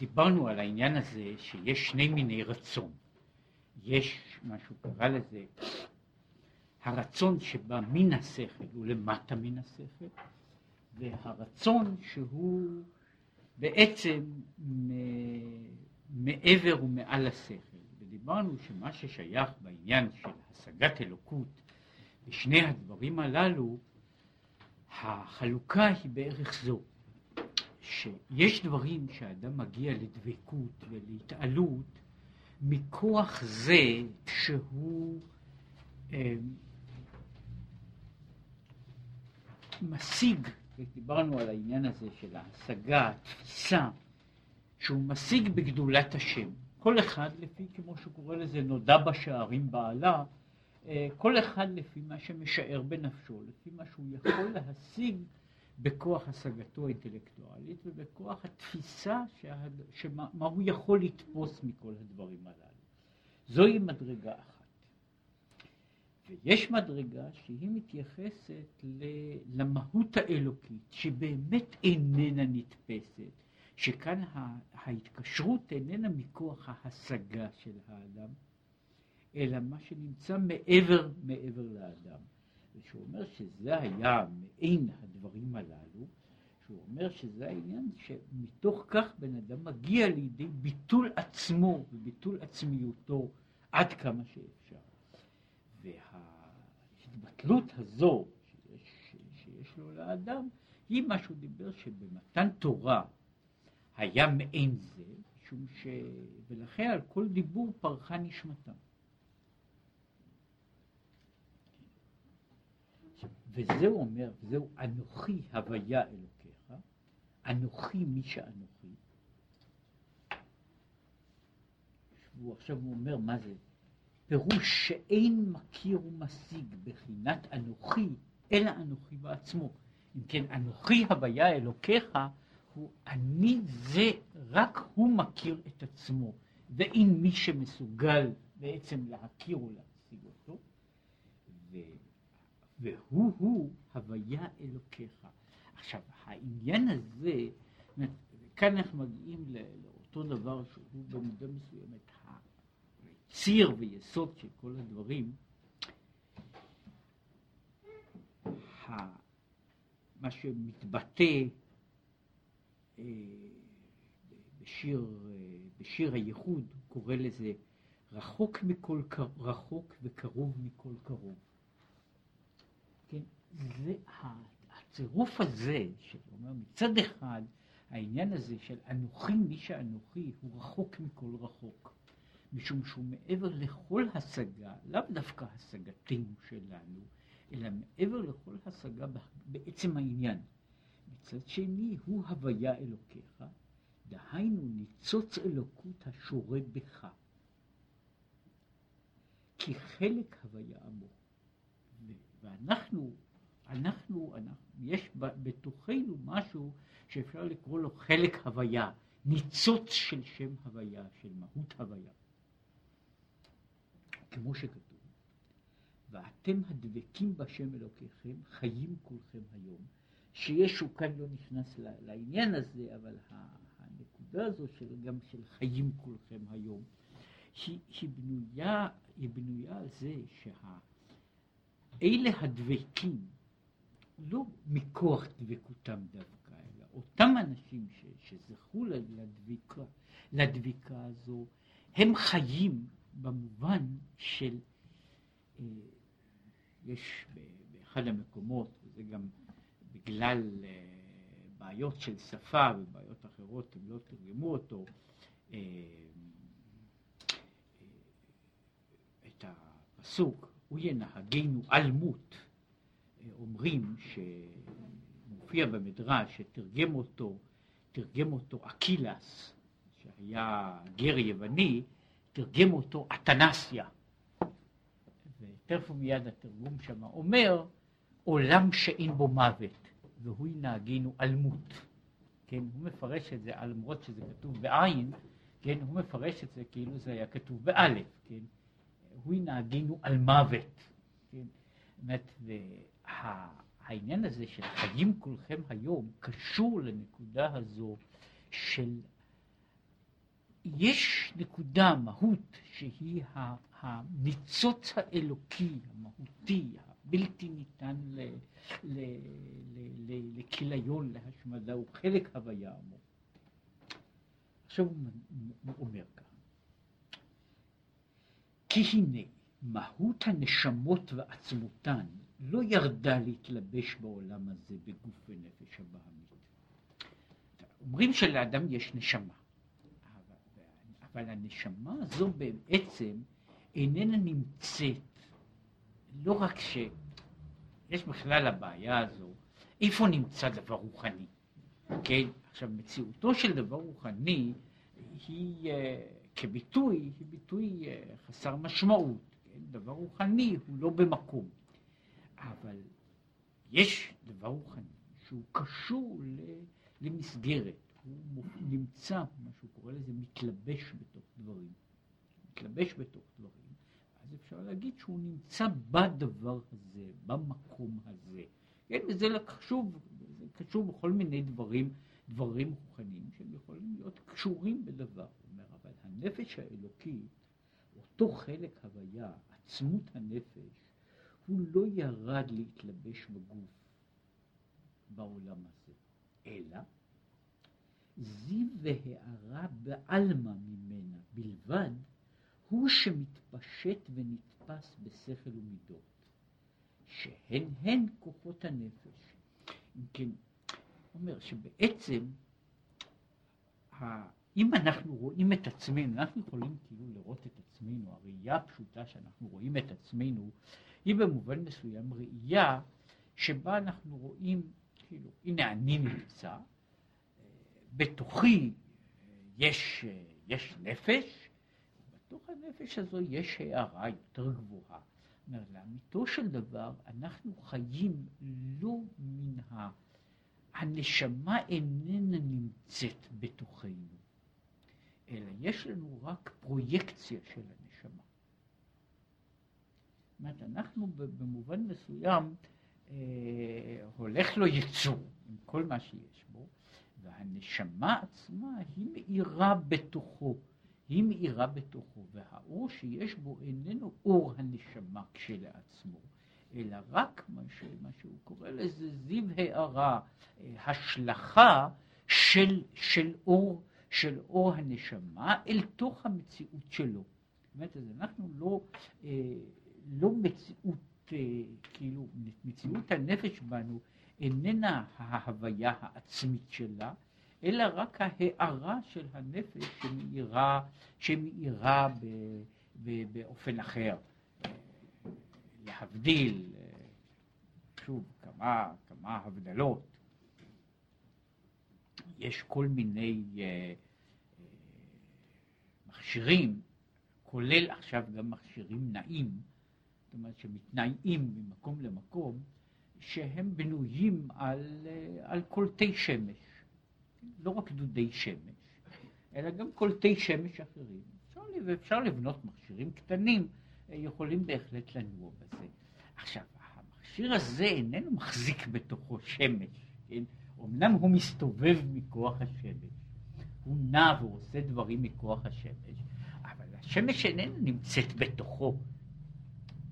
דיברנו על העניין הזה שיש שני מיני רצון. יש מה שהוא קרא לזה הרצון שבא מן השכל הוא למטה מן השכל, והרצון שהוא בעצם מעבר ומעל השכל. ודיברנו שמה ששייך בעניין של השגת אלוקות בשני הדברים הללו, החלוקה היא בערך זו, שיש דברים שהאדם מגיע לדבקות ולהתעלות מכוח זה שהוא אה, משיג, דיברנו על העניין הזה של ההשגה, התפיסה, שהוא משיג בגדולת השם. כל אחד לפי, כמו שהוא קורא לזה, נודע בשערים בעלה, אה, כל אחד לפי מה שמשער בנפשו, לפי מה שהוא יכול להשיג בכוח השגתו האינטלקטואלית ובכוח התפיסה שה... שמה הוא יכול לתפוס מכל הדברים הללו. זוהי מדרגה אחת. ויש מדרגה שהיא מתייחסת למהות האלוקית, שבאמת איננה נתפסת, שכאן ההתקשרות איננה מכוח ההשגה של האדם, אלא מה שנמצא מעבר, מעבר לאדם. ושהוא אומר שזה היה מעין הדברים הללו, שהוא אומר שזה העניין שמתוך כך בן אדם מגיע לידי ביטול עצמו וביטול עצמיותו עד כמה שאפשר. וההתבטלות הזו שיש, שיש לו לאדם היא מה שהוא דיבר שבמתן תורה היה מעין זה, משום ש... ולכן על כל דיבור פרחה נשמתם. וזהו אומר, זהו אנוכי הוויה אלוקיך, אנוכי מי שאנוכי. הוא עכשיו הוא אומר מה זה, פירוש שאין מכיר ומשיג בחינת אנוכי, אלא אנוכי בעצמו. אם כן, אנוכי הוויה אלוקיך, הוא אני זה, רק הוא מכיר את עצמו, ואין מי שמסוגל בעצם להכיר ולהשיג אותו. ו... והוא הוא הוויה אלוקיך. עכשיו, העניין הזה, כאן אנחנו מגיעים לאותו דבר שהוא במידה מסוימת ציר ויסוד של כל הדברים. מה שמתבטא אה, בשיר, אה, בשיר הייחוד, קורא לזה רחוק מכל רחוק וקרוב מכל קרוב. כן? זה הצירוף הזה, שאומר מצד אחד העניין הזה של אנוכי מי שאנוכי הוא רחוק מכל רחוק, משום שהוא מעבר לכל השגה, לאו דווקא השגתנו שלנו, אלא מעבר לכל השגה בעצם העניין. מצד שני הוא הוויה אלוקיך, דהיינו ניצוץ אלוקות השורה בך, כי חלק הוויה עמו. ואנחנו, אנחנו, אנחנו, יש בתוכנו משהו שאפשר לקרוא לו חלק הוויה, ניצוץ של שם הוויה, של מהות הוויה. כמו שכתוב, ואתם הדבקים בשם אלוקיכם, חיים כולכם היום. שישו כאן לא נכנס לעניין הזה, אבל הנקודה הזו של, גם של חיים כולכם היום, היא, היא, בנויה, היא בנויה על זה שה... אלה הדבקים, לא מכוח דבקותם דווקא, אלא אותם אנשים ש, שזכו לדביקה, לדביקה הזו, הם חיים במובן של, אה, יש באחד המקומות, וזה גם בגלל אה, בעיות של שפה ובעיות אחרות, הם לא תרגמו אותו, אה, את הפסוק, הוא ינהגנו על מות, אומרים שמופיע במדרש שתרגם אותו, תרגם אותו אקילס, שהיה גר יווני, תרגם אותו אתנסיה. ותכף מיד התרגום שם אומר, עולם שאין בו מוות, והוא ינהגנו על מות. כן, הוא מפרש את זה, למרות שזה כתוב בעין, כן, הוא מפרש את זה כאילו זה היה כתוב באלף, כן, הוא ינהגנו על מוות. כן? באמת, והעניין הזה של חיים כולכם היום קשור לנקודה הזו של יש נקודה, מהות, שהיא הניצוץ האלוקי, המהותי, הבלתי ניתן לכיליון, להשמדה, הוא חלק הוויה עמוק. עכשיו הוא אומר כך, כי הנה מהות הנשמות ועצמותן לא ירדה להתלבש בעולם הזה בגוף ונפש הבעמית. אומרים שלאדם יש נשמה, אבל, אבל הנשמה הזו בעצם איננה נמצאת, לא רק שיש בכלל הבעיה הזו, איפה נמצא דבר רוחני, כן? עכשיו מציאותו של דבר רוחני היא אה, כביטוי, ביטוי אה, חסר משמעות, כן? דבר רוחני הוא לא במקום, אבל יש דבר רוחני שהוא קשור למסגרת, הוא נמצא, מה שהוא קורא לזה, מתלבש בתוך דברים, מתלבש בתוך דברים, אז אפשר להגיד שהוא נמצא בדבר הזה, במקום הזה, כן, וזה חשוב, זה קשור בכל מיני דברים, דברים רוחניים שהם יכולים להיות קשורים בדבר, הנפש האלוקית, אותו חלק הוויה, עצמות הנפש, הוא לא ירד להתלבש בגוף בעולם הזה, אלא זיו והארה בעלמא ממנה בלבד, הוא שמתפשט ונתפס בשכל ומידות, שהן הן כוחות הנפש. אם כן, אומר שבעצם, אם אנחנו רואים את עצמנו, אנחנו יכולים כאילו לראות את עצמנו, הראייה הפשוטה שאנחנו רואים את עצמנו, היא במובן מסוים ראייה שבה אנחנו רואים, כאילו, הנה אני נמצא, בתוכי יש, יש נפש, בתוך הנפש הזו יש הערה יותר גבוהה. אומר, לאמיתו של דבר, אנחנו חיים לא מן ה... הנשמה איננה נמצאת בתוכנו, אלא יש לנו רק פרויקציה של הנשמה. זאת אומרת, אנחנו במובן מסוים אה, הולך לו יצור עם כל מה שיש בו, והנשמה עצמה היא מאירה בתוכו, היא מאירה בתוכו, והאור שיש בו איננו אור הנשמה כשלעצמו, אלא רק מה, ש, מה שהוא קורא לזה זיו הארה, אה, השלכה של, של, אור, של אור הנשמה אל תוך המציאות שלו. זאת אומרת, אז אנחנו לא, אה, לא מציאות, אה, כאילו, מציאות הנפש בנו איננה ההוויה העצמית שלה, אלא רק ההארה של הנפש שמאירה, שמאירה ב, ב, באופן אחר. להבדיל, שוב, כמה, כמה הבדלות. יש כל מיני uh, uh, מכשירים, כולל עכשיו גם מכשירים נעים, זאת אומרת שמתנאים ממקום למקום, שהם בנויים על, uh, על קולטי שמש, לא רק דודי שמש, אלא גם קולטי שמש אחרים. אפשר, ואפשר לבנות מכשירים קטנים יכולים בהחלט לנוע בזה. עכשיו, המכשיר הזה איננו מחזיק בתוכו שמש, כן? אמנם הוא מסתובב מכוח השמש, הוא נע ועושה דברים מכוח השמש, אבל השמש איננה נמצאת בתוכו,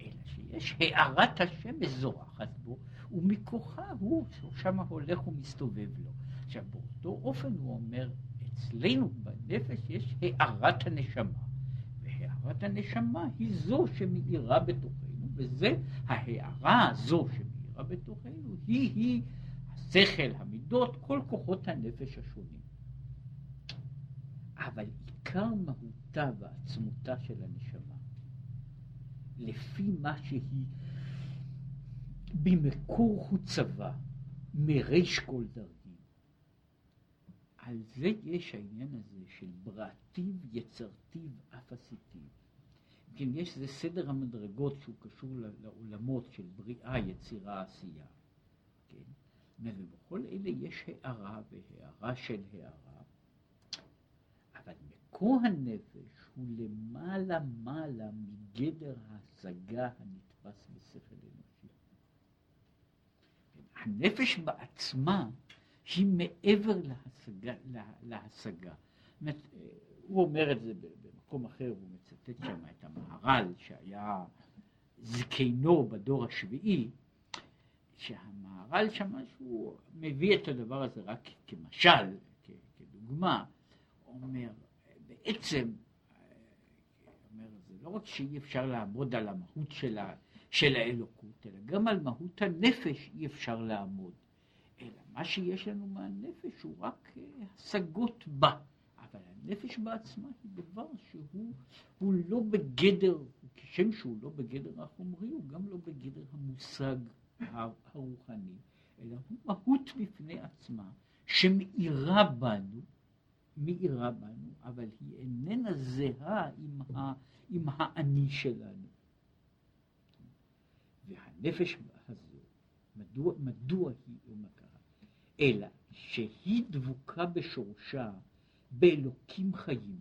אלא שיש הארת השמש זורחת בו, ומכוחה הוא, שם הולך ומסתובב לו. עכשיו, באותו אופן הוא אומר, אצלנו בנפש יש הארת הנשמה. הארת הנשמה היא זו שמאירה בתוכנו, וזה ההארה הזו שמאירה בתוכנו, היא היא השכל, המידות, כל כוחות הנפש השונים. אבל עיקר מהותה ועצמותה של הנשמה, לפי מה שהיא במקור הוא צבא, מריש כל דרגה. על זה יש העניין הזה של בראתיו, יצרתיו, אף עשיתיו. כן, יש איזה סדר המדרגות שהוא קשור לעולמות של בריאה, יצירה, עשייה. כן? ובכל אלה יש הערה והערה של הערה, אבל מקור הנפש הוא למעלה מעלה מגדר ההשגה הנתפס בשכל אנושי. הנפש בעצמה היא מעבר להשגה. להשגה. זאת אומרת, הוא אומר את זה במקום אחר, הוא מצטט שם את המהר"ל שהיה זקנו בדור השביעי, שהמהר"ל שם שהוא מביא את הדבר הזה רק כמשל, כדוגמה, אומר בעצם, אומר, זה לא רק שאי אפשר לעמוד על המהות של, ה, של האלוקות, אלא גם על מהות הנפש אי אפשר לעמוד. אלא מה שיש לנו מהנפש הוא רק אה, השגות בה. אבל הנפש בעצמה היא דבר שהוא לא בגדר, כשם שהוא לא בגדר החומרי, הוא גם לא בגדר המושג הרוחני, אלא הוא מהות בפני עצמה, שמאירה בנו, מאירה בנו, אבל היא איננה זהה עם, ה, עם האני שלנו. והנפש הזו, מדוע, מדוע היא, קרה? אלא שהיא דבוקה בשורשה באלוקים חיים,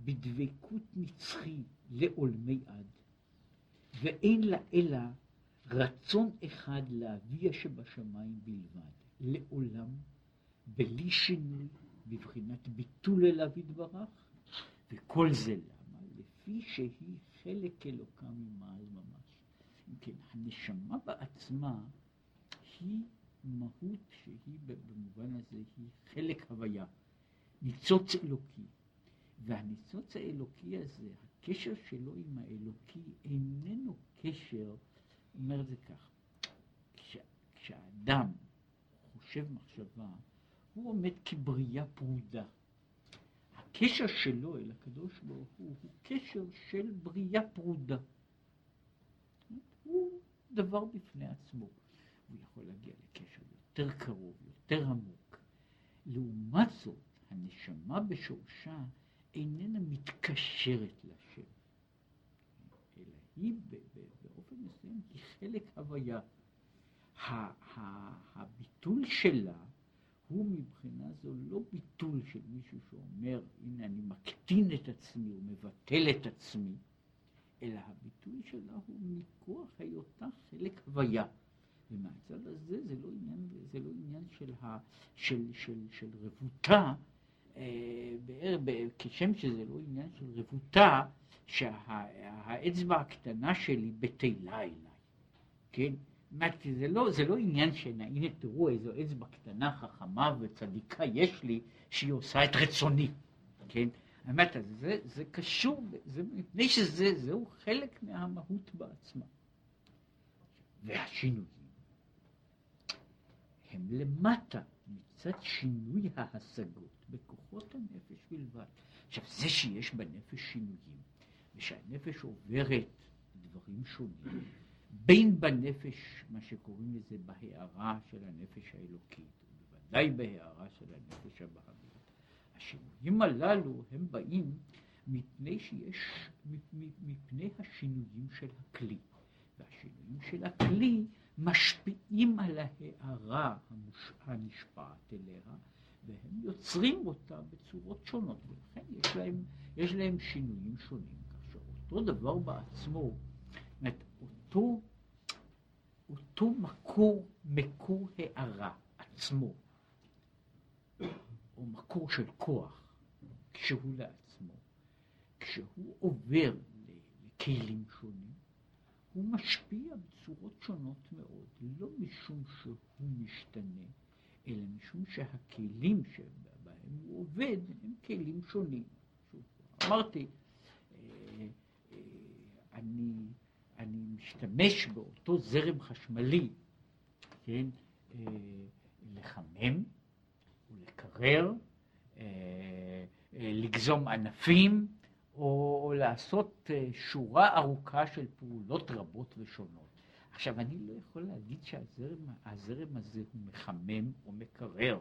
בדבקות נצחי לעולמי עד, ואין לה אלא רצון אחד לאביה שבשמיים בלבד, לעולם, בלי שינוי, בבחינת ביטול אליו יתברך, וכל זה למה? לפי שהיא חלק אלוקה ממעל ממש. אם כן, הנשמה בעצמה היא מהות שהיא במובן הזה היא חלק הוויה. ניצוץ אלוקי. והניצוץ האלוקי הזה, הקשר שלו עם האלוקי איננו קשר, אומר את זה כך, כש, כשאדם חושב מחשבה, הוא עומד כבריאה פרודה. הקשר שלו אל הקדוש ברוך הוא הוא קשר של בריאה פרודה. הוא דבר בפני עצמו. הוא יכול להגיע לקשר יותר קרוב, יותר עמוק. לעומת זאת, הנשמה בשורשה איננה מתקשרת לשם, היא באופן מסוים היא חלק הוויה. הביטול שלה הוא מבחינה זו לא ביטול של מישהו שאומר, הנה אני מקטין את עצמי או מבטל את עצמי, אלא הביטוי שלה הוא מכוח היותה חלק הוויה. ומהצד הזה זה לא עניין, זה לא עניין של, ה, של, של, של רבותה, אה, כשם שזה לא עניין של רבותה, שהאצבע הקטנה שלי בטלה אליי, כן? זה לא, זה לא עניין שהנה תראו איזו אצבע קטנה חכמה וצדיקה יש לי שהיא עושה את רצוני, כן? האמת, זה, זה קשור, זה מפני שזה, זהו חלק מהמהות בעצמה. והשינויים הם למטה מצד שינוי ההשגות. בכוחות הנפש בלבד. עכשיו, זה שיש בנפש שינויים, ושהנפש עוברת דברים שונים, בין בנפש, מה שקוראים לזה בהערה של הנפש האלוקית, ובוודאי בהערה של הנפש הבהמית, השינויים הללו הם באים מפני שיש, מפני השינויים של הכלי. והשינויים של הכלי משפיעים על ההערה הנשפעת אליה, והם יוצרים אותה בצורות שונות, ולכן יש להם, יש להם שינויים שונים. כך שאותו דבר בעצמו, זאת אותו, אותו מקור, מקור הערה עצמו, או מקור של כוח, כשהוא לעצמו, כשהוא עובר לכלים שונים, הוא משפיע בצורות שונות מאוד, לא משום שהוא משתנה, אלא משום שהכלים שבהם הוא עובד הם כלים שונים. אמרתי, אה, אה, אני, אני משתמש באותו זרם חשמלי, כן, אה, לחמם ולקרר, לגזום ענפים, או, לעשות שורה ארוכה של פעולות רבות ושונות. עכשיו, אני לא יכול להגיד שהזרם הזה הוא מחמם או מקרר,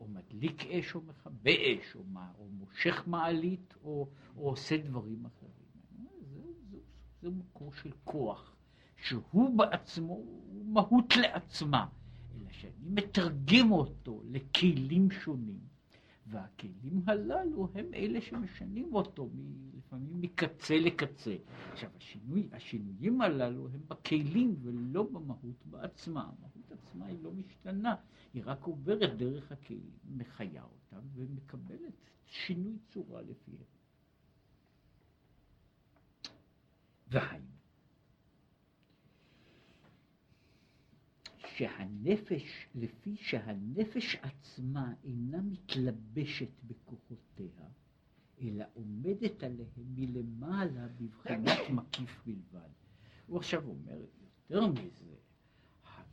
או מדליק אש או מכבה אש, או, מה, או מושך מעלית, או, או עושה דברים אחרים. זה, זה, זה מקור של כוח, שהוא בעצמו, הוא מהות לעצמה, אלא שאני מתרגם אותו לכלים שונים. והכלים הללו הם אלה שמשנים אותו לפעמים מקצה לקצה. עכשיו השינוי, השינויים הללו הם בכלים ולא במהות בעצמה. המהות עצמה היא לא משתנה, היא רק עוברת דרך הכלים, מחיה אותם ומקבלת שינוי צורה לפיהם. והיינו, שהנפש, לפי שהנפש עצמה אינה מתלבשת בכוחותיה, אלא עומדת עליהם מלמעלה בבחינת מקיף בלבד. הוא עכשיו אומר יותר מזה,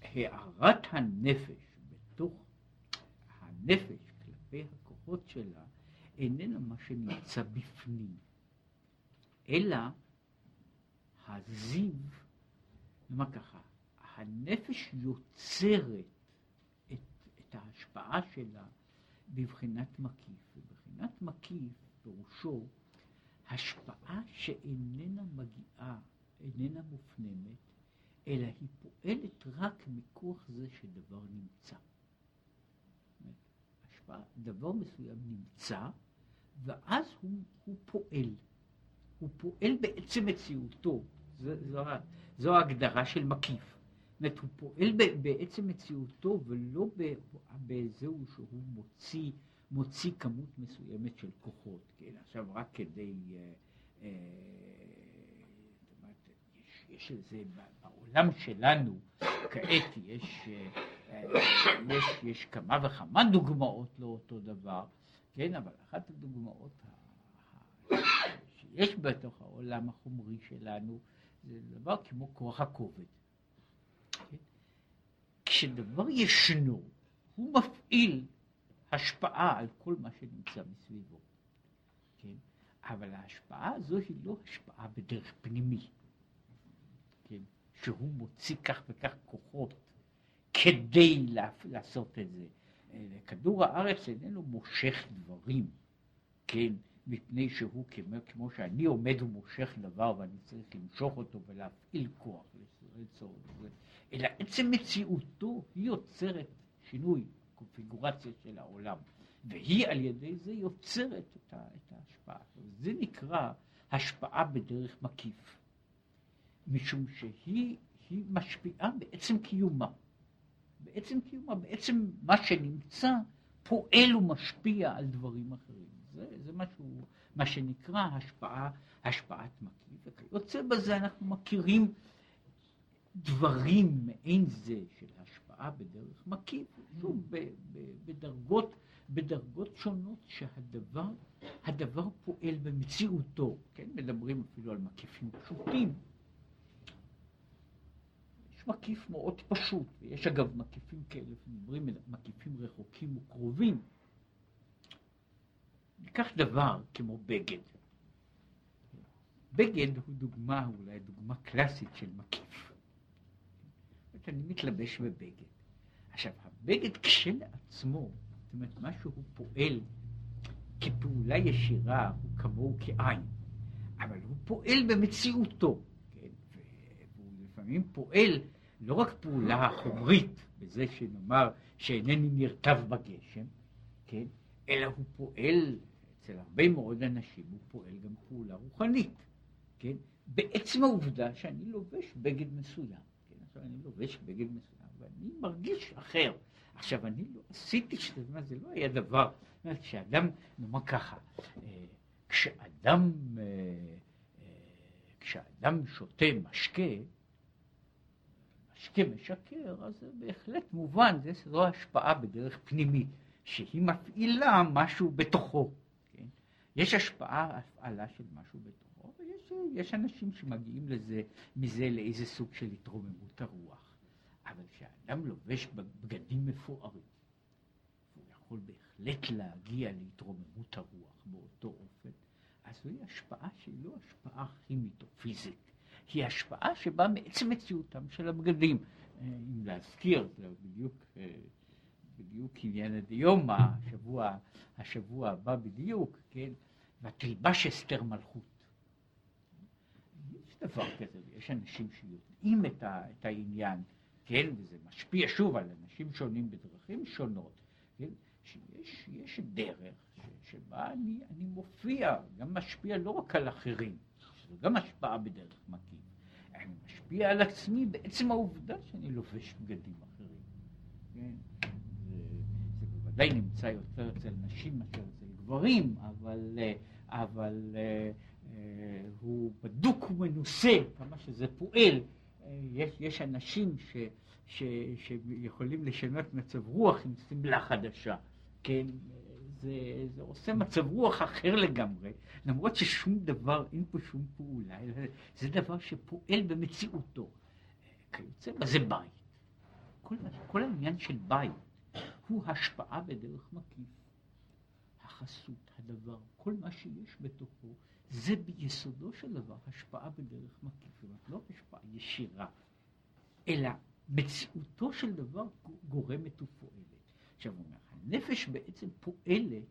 הארת הנפש בתוך הנפש כלפי הכוחות שלה איננה מה שנמצא בפנים, אלא הזיו, נאמר ככה, הנפש יוצרת את, את ההשפעה שלה בבחינת מקיף, ובבחינת מקיף פירושו השפעה שאיננה מגיעה, איננה מופנמת, אלא היא פועלת רק מכוח זה שדבר נמצא. השפעה, דבר מסוים נמצא, ואז הוא, הוא פועל. הוא פועל בעצם מציאותו. זו, זו, זו ההגדרה של מקיף. אומרת, הוא פועל בעצם מציאותו ולא בזהו שהוא מוציא מוציא כמות מסוימת של כוחות, כן, עכשיו רק כדי, אה, אה, יש לזה, בעולם שלנו כעת יש, אה, יש, יש כמה וכמה דוגמאות לאותו דבר, כן, אבל אחת הדוגמאות שיש בתוך העולם החומרי שלנו זה דבר כמו כוח הכובד. כשדבר ישנו, הוא מפעיל השפעה על כל מה שנמצא מסביבו. כן? אבל ההשפעה הזו היא לא השפעה בדרך פנימי, כן? שהוא מוציא כך וכך כוחות כדי לעשות את זה. כדור הארץ איננו מושך דברים, כן, מפני שהוא כמו, כמו שאני עומד ומושך דבר ואני צריך למשוך אותו ולהפעיל כוח לצורך זה, אלא עצם מציאותו היא יוצרת שינוי הקונפיגורציה של העולם, והיא על ידי זה יוצרת את, ההשפעה. זה נקרא השפעה בדרך מקיף, משום שהיא משפיעה בעצם קיומה. בעצם קיומה, בעצם מה שנמצא פועל ומשפיע על דברים אחרים. זה, זה משהו, מה שנקרא השפעה, השפעת מקיף, וכיוצא בזה אנחנו מכירים דברים מעין זה של השפעה בדרך מקיף, שוב, בדרגות, בדרגות שונות שהדבר הדבר פועל במציאותו, כן, מדברים אפילו על מקיפים פשוטים. מקיף מאוד פשוט, ויש אגב מקיפים כאלה, מדברים מקיפים רחוקים וקרובים. ניקח דבר כמו בגד. בגד הוא דוגמה, אולי דוגמה קלאסית של מקיף. אני מתלבש בבגד. עכשיו, הבגד כשלעצמו, זאת אומרת, מה שהוא פועל כפעולה ישירה, הוא כמוהו כעין, אבל הוא פועל במציאותו, כן? והוא לפעמים פועל לא רק פעולה חומרית, בזה שנאמר שאינני נרטב בגשם, כן? אלא הוא פועל, אצל הרבה מאוד אנשים הוא פועל גם פעולה רוחנית, כן? בעצם העובדה שאני לובש בגד מסוים. עכשיו אני לובש בגד מסוים ואני מרגיש אחר. עכשיו אני לא עשיתי שזה, זה לא היה דבר, כשאדם, נאמר ככה, אה, כשאדם, אה, אה, כשאדם שותה משקה, משקה משקר, אז זה בהחלט מובן, זו השפעה בדרך פנימית, שהיא מפעילה משהו בתוכו. יש השפעה, הפעלה של משהו בתוכו. יש אנשים שמגיעים לזה, מזה לאיזה סוג של התרוממות הרוח. אבל כשאדם לובש בגדים מפוארים, הוא יכול בהחלט להגיע להתרוממות הרוח באותו אופן, אז זוהי השפעה שהיא לא השפעה כימית או פיזית, היא השפעה שבאה מעצם מציאותם של הבגדים. אם להזכיר, זה בדיוק, אה, בדיוק עניין הדיומא, השבוע, השבוע הבא בדיוק, כן, ותלבש אסתר מלכות. דבר כזה, ויש אנשים שיודעים את, ה, את העניין, כן, וזה משפיע שוב על אנשים שונים בדרכים שונות, כן, שיש יש דרך ש, שבה אני, אני מופיע, גם משפיע לא רק על אחרים, זו גם השפעה בדרך מקיף, אני משפיע על עצמי בעצם העובדה שאני לובש בגדים אחרים. כן? בוודאי נמצא יותר אצל נשים מאשר אצל גברים, אבל, אבל הוא בדוק ומנוסה, כמה שזה פועל. יש, יש אנשים ש, ש, שיכולים לשנות מצב רוח עם שמלה חדשה, כן? זה, זה עושה מצב רוח אחר לגמרי, למרות ששום דבר, אין פה שום פעולה, אלא זה דבר שפועל במציאותו. כיוצא בזה בית. כל, כל העניין של בית הוא השפעה בדרך מקיף. החסות, הדבר, כל מה שיש בתוכו, זה ביסודו של דבר השפעה בדרך מקיף. זאת אומרת, לא השפעה ישירה, אלא מציאותו של דבר גורמת ופועלת. עכשיו הוא אומר, הנפש בעצם פועלת,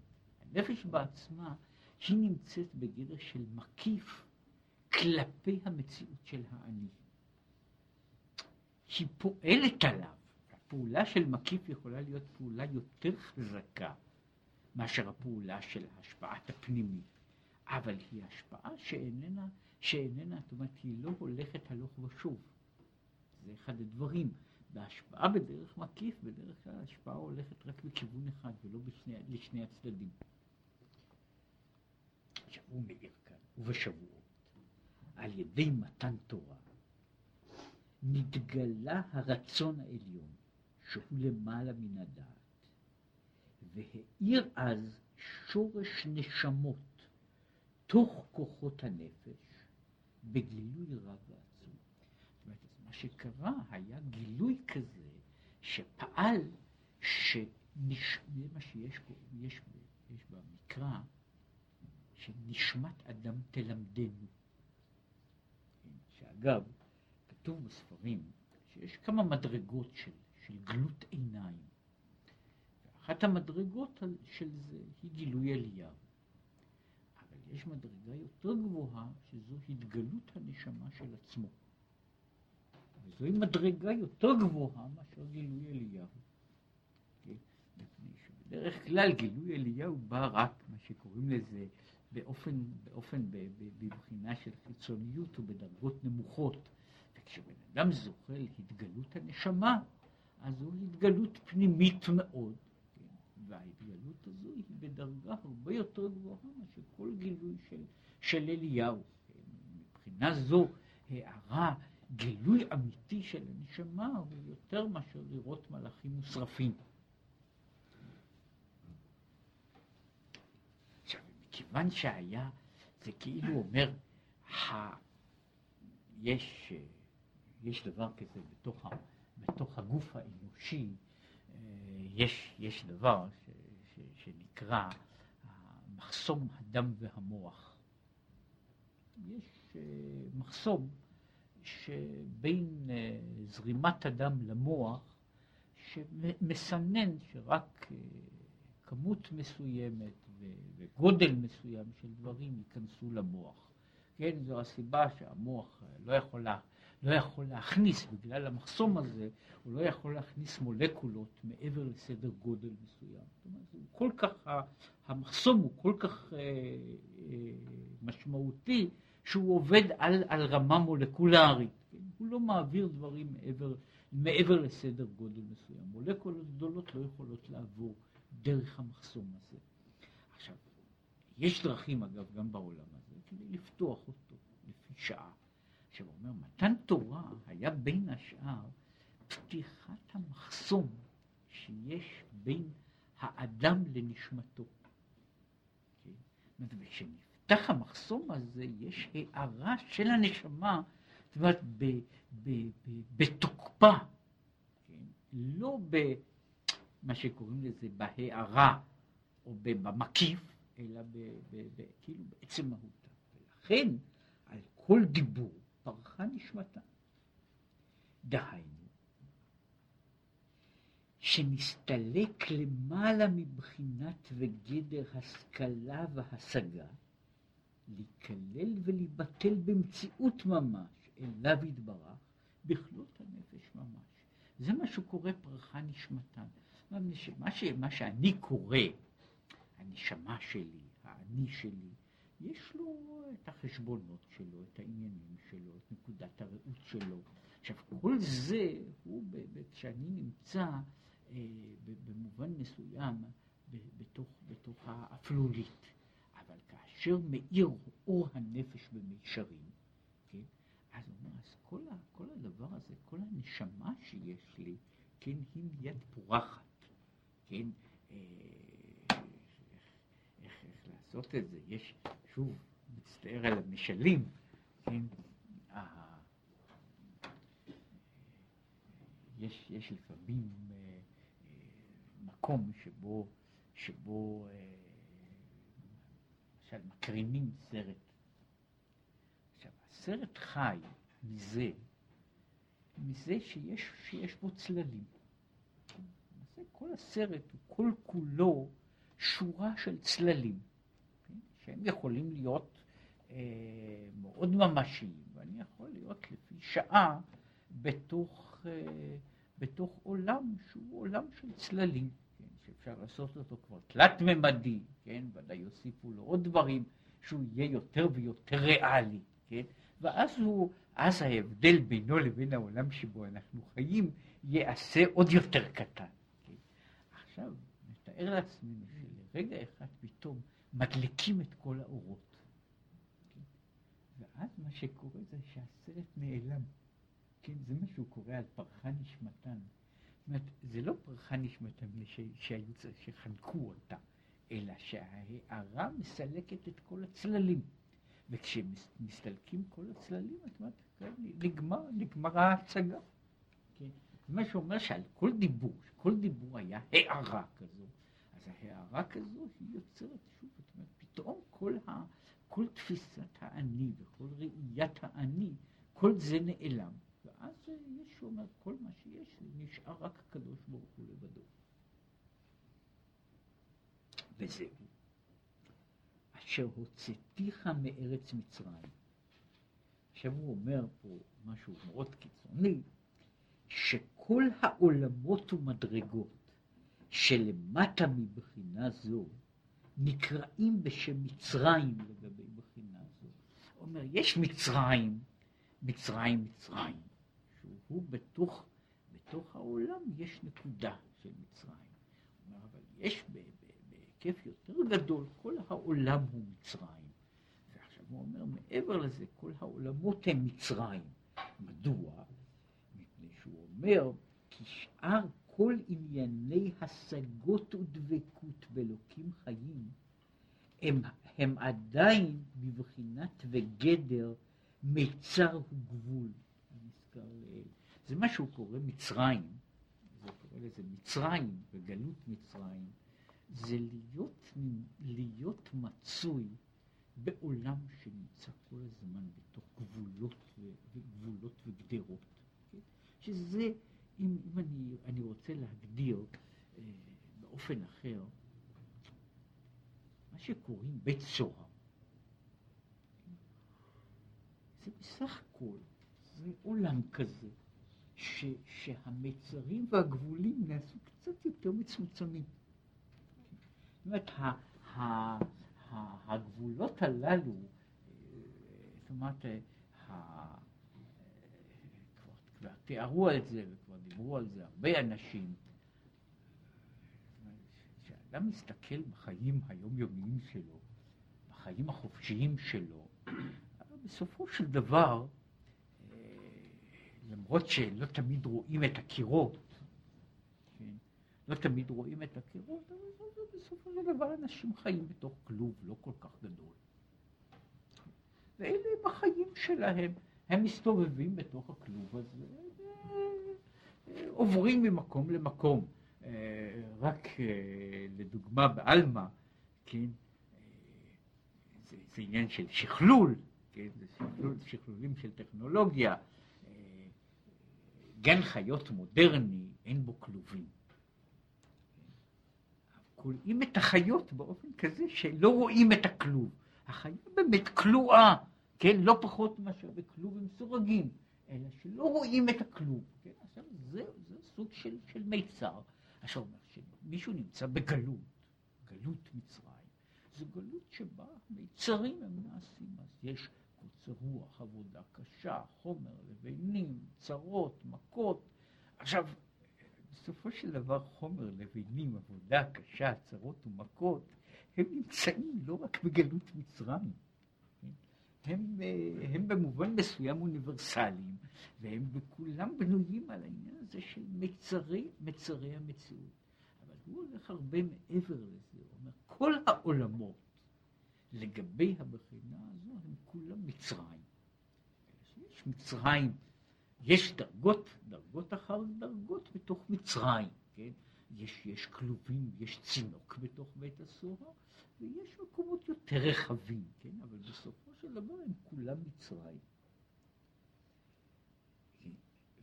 הנפש בעצמה, היא נמצאת בגדר של מקיף כלפי המציאות של האני. היא פועלת עליו. הפעולה של מקיף יכולה להיות פעולה יותר חזקה מאשר הפעולה של השפעת הפנימית, אבל היא השפעה שאיננה, שאיננה, זאת אומרת, היא לא הולכת הלוך ושוב. זה אחד הדברים. בהשפעה בדרך מקיף, בדרך כלל ההשפעה הולכת רק בכיוון אחד ולא בשני, לשני הצדדים. עכשיו הוא מעיר כאן, ובשבועות, על ידי מתן תורה, נתגלה הרצון העליון, שהוא למעלה מן הדעת, והאיר אז שורש נשמות תוך כוחות הנפש בגילוי רב ועצום. זאת אומרת, מה שקרה היה גילוי כזה שפעל, שנש... מה שיש פה, יש, יש במקרא, שנשמת אדם תלמדנו. שאגב, כתוב בספרים שיש כמה מדרגות של, של גלות עיניים. ואחת המדרגות של זה היא גילוי אליהו. אבל יש מדרגה יותר גבוהה שזו התגלות הנשמה של עצמו. וזוהי מדרגה יותר גבוהה מאשר גילוי אליהו. כן? בדרך כלל גילוי אליהו בא רק, מה שקוראים לזה, באופן, באופן, בבחינה של חיצוניות ובדרגות נמוכות. וכשבן אדם זוכה להתגלות הנשמה, אז זו התגלות פנימית מאוד. כן? וההתגלות הזו היא בדרגה הרבה יותר גבוהה מאשר כל גילוי של, של אליהו. כן? מבחינה זו, הערה, גילוי אמיתי של הנשמה הוא יותר מאשר לראות מלאכים מושרפים. עכשיו, מכיוון שהיה, זה כאילו אומר, ה... יש יש דבר כזה בתוך, בתוך הגוף האנושי, אה, יש, יש דבר ש, ש, שנקרא מחסום הדם והמוח. יש אה, מחסום שבין אה, זרימת הדם למוח, שמסנן שרק כמות מסוימת וגודל מסוים של דברים ייכנסו למוח. כן, זו הסיבה שהמוח לא יכול לא יכול להכניס, בגלל המחסום הזה, הוא לא יכול להכניס מולקולות מעבר לסדר גודל מסוים. זאת אומרת, הוא כל כך, המחסום הוא כל כך אה, אה, משמעותי, שהוא עובד על, על רמה מולקולרית. כן? הוא לא מעביר דברים מעבר, מעבר לסדר גודל מסוים. מולקולות גדולות לא יכולות לעבור דרך המחסום הזה. עכשיו, יש דרכים, אגב, גם בעולם הזה, כדי לפתוח אותו לפי שעה. עכשיו הוא אומר, מתן תורה היה בין השאר פתיחת המחסום שיש בין האדם לנשמתו. כן? וכשנפתח המחסום הזה, יש הארה של הנשמה, זאת אומרת, בתוקפה, כן? לא במה שקוראים לזה בהארה או במקיף, אלא ב, ב, ב, כאילו בעצם מהותה. ולכן, על כל דיבור פרחה נשמתה. דהיינו, שנסתלק למעלה מבחינת וגדר השכלה והשגה, להיכלל ולהיבטל במציאות ממש אליו יתברך, בכלות הנפש ממש. זה מה שקורה פרחה נשמתה. מה, ש, מה שאני קורא, הנשמה שלי, האני שלי, יש לו את החשבונות שלו, את העניינים שלו, את נקודת הראות שלו. עכשיו, כל זה הוא, כשאני נמצא במובן מסוים בתוך, בתוך האפלולית. אבל כאשר מאיר אור הנפש במישרים, כן, אז הוא אומר, אז כל, ה, כל הדבר הזה, כל הנשמה שיש לי, כן, היא מיד פורחת, כן, אה, איך, איך, איך לעשות את זה, יש, שוב, מצטער על המשלים, כן, יש, יש לפעמים אה, אה, מקום שבו, שבו למשל מקרינים סרט. עכשיו, הסרט חי מזה, מזה שיש, שיש בו צללים. למעשה כל הסרט הוא כל כולו שורה של צללים, כן? שהם יכולים להיות אה, מאוד ממשיים, ואני יכול להיות לפי שעה בתוך, אה, בתוך עולם שהוא עולם של צללים. שאפשר לעשות אותו כבר תלת-ממדי, כן, ודאי יוסיפו לו עוד דברים, שהוא יהיה יותר ויותר ריאלי, כן, ואז הוא, אז ההבדל בינו לבין העולם שבו אנחנו חיים ייעשה עוד יותר קטן. כן. עכשיו, נתאר לעצמנו שלרגע אחד פתאום מדליקים את כל האורות. כן, ואז מה שקורה זה שהסרט נעלם. כן, זה מה שהוא קורא על פרחה נשמתן. זאת אומרת, זה לא פרחה נשמתם שהיו שחנקו אותה, אלא שההערה מסלקת את כל הצללים. וכשמסתלקים כל הצללים, את אומרת, כן, נגמר, נגמרה ההצגה. כן? מה שאומר שעל כל דיבור, כל דיבור היה הערה כזו, אז ההערה כזו היא יוצרת, שוב, זאת אומרת, פתאום כל, ה, כל תפיסת האני וכל ראיית האני, כל זה נעלם. ואז ישו אומר, כל מה שיש לי נשאר רק הקדוש ברוך הוא לבדו. וזהו. אשר הוצאתיך מארץ מצרים. עכשיו הוא אומר פה משהו מאוד קיצוני, שכל העולמות ומדרגות שלמטה מבחינה זו נקראים בשם מצרים לגבי בחינה זו. אומר, יש מצרים, מצרים, מצרים. הוא בתוך, בתוך העולם יש נקודה של מצרים. אומר, אבל יש בהיקף יותר גדול, כל העולם הוא מצרים. ועכשיו הוא אומר, מעבר לזה, כל העולמות הם מצרים. מדוע? מפני שהוא אומר, כי שאר כל ענייני השגות ודבקות באלוקים חיים, הם, הם עדיין בבחינת וגדר מיצר וגבול. זה מה שהוא קורא מצרים, זה קורא לזה מצרים וגלות מצרים, זה להיות, להיות מצוי בעולם שנמצא כל הזמן בתוך גבולות, וגבולות וגדרות. כן? שזה, אם, אם אני, אני רוצה להגדיר אה, באופן אחר, מה שקוראים בית סוהר, זה בסך הכל, זה עולם כזה, ש, שהמצרים והגבולים נעשו קצת יותר מצומצמים. זאת אומרת, ה, ה, ה, הגבולות הללו, זאת אומרת, ה, כבר, תיארו על זה וכבר דיברו על זה הרבה אנשים, כשאדם מסתכל בחיים היומיומיים שלו, בחיים החופשיים שלו, בסופו של דבר, למרות שלא תמיד רואים את הקירות, כן? לא תמיד רואים את הקירות, אבל בסופו של דבר אנשים חיים בתוך כלוב לא כל כך גדול. ואלה הם החיים שלהם, הם מסתובבים בתוך הכלוב הזה, עוברים ממקום למקום. אה, רק אה, לדוגמה בעלמא, כן, זה, זה עניין של שכלול, כן, זה שכלול, שכלולים של טכנולוגיה. גן חיות מודרני, אין בו כלובים. כולאים את החיות באופן כזה שלא רואים את הכלוב. החיה באמת כלואה, כן? לא פחות מאשר בכלוב עם סורגים, אלא שלא רואים את הכלוב. כן? עכשיו, זה, זה סוג של, של מיצר. עכשיו, מישהו נמצא בגלות, גלות מצרים. זו גלות שבה מיצרים הם נעשים. אז יש קוצר רוח, עבודה קשה, חומר, לבנים, צרות, מכות. עכשיו, בסופו של דבר חומר לבנים, עבודה קשה, צרות ומכות, הם נמצאים לא רק בגלות מצרים, הם, אה, הם במובן מסוים אוניברסליים, והם בכולם בנויים על העניין הזה של מצרי, מצרי המציאות. אבל הוא הולך הרבה מעבר לזה, הוא אומר, כל העולמות לגבי הבחינה הזו הם כולם מצרים. יש מצרים, יש דרגות, דרגות אחר דרגות בתוך מצרים, כן? יש, יש כלובים, יש צינוק בתוך בית הסוהר, ויש מקומות יותר רחבים, כן? אבל בסופו של דבר הם כולם מצרים.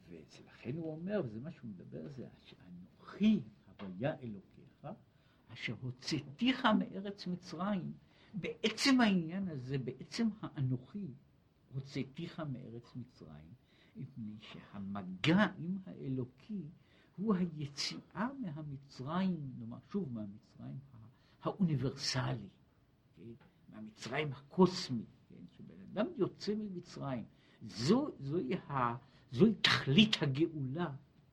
ולכן הוא אומר, וזה מה שהוא מדבר זה, אנוכי הוויה אלוקיך, אשר הוצאתיך מארץ מצרים. בעצם העניין הזה, בעצם האנוכי, הוצאתיך מארץ מצרים, מפני שהמגע עם האלוקי הוא היציאה מהמצרים, נאמר שוב, מהמצרים האוניברסלי, כן? מהמצרים הקוסמי, כן? שבן אדם יוצא ממצרים, זו, זוהי, ה, זוהי תכלית הגאולה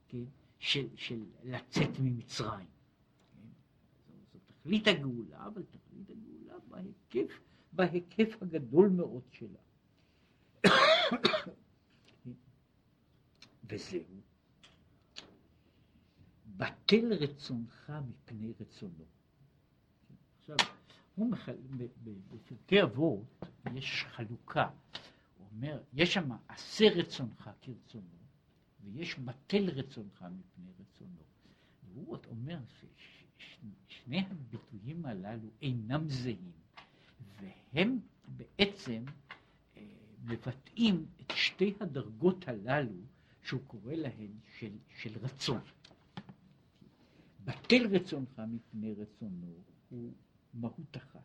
כן? של, של לצאת ממצרים. כן? זו, זו תכלית הגאולה, אבל תכלית הגאולה בהיקף, בהיקף הגדול מאוד שלה. וזהו. בטל רצונך מפני רצונו. עכשיו, הוא מחל... בפרקי אבות יש חלוקה. הוא אומר, יש שם עשה רצונך כרצונו, ויש בטל רצונך מפני רצונו. והוא אומר ששני הביטויים הללו אינם זהים, והם בעצם אה, מבטאים את שתי הדרגות הללו שהוא קורא להן של, של רצון. בטל רצונך מפני רצונו הוא מהות אחת,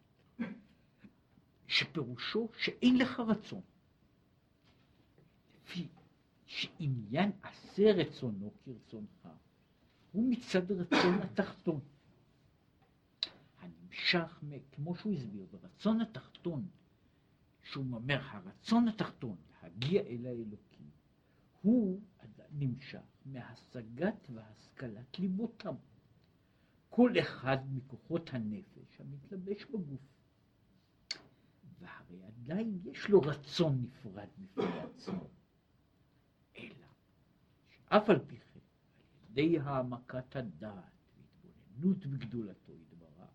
שפירושו שאין לך רצון. לפי שעניין עשה רצונו כרצונך הוא מצד רצון התחתון. הנמשך, כמו שהוא הסביר, ברצון התחתון, שהוא אומר, הרצון התחתון, להגיע אל האלוקים, הוא נמשך מהשגת והשכלת ליבותם. כל אחד מכוחות הנפש המתלבש בגוף. והרי עדיין יש לו רצון נפרד בפני עצמו. אלא שאף על פי כן, על ידי העמקת הדעת והתבוננות בגדולתו יתברך,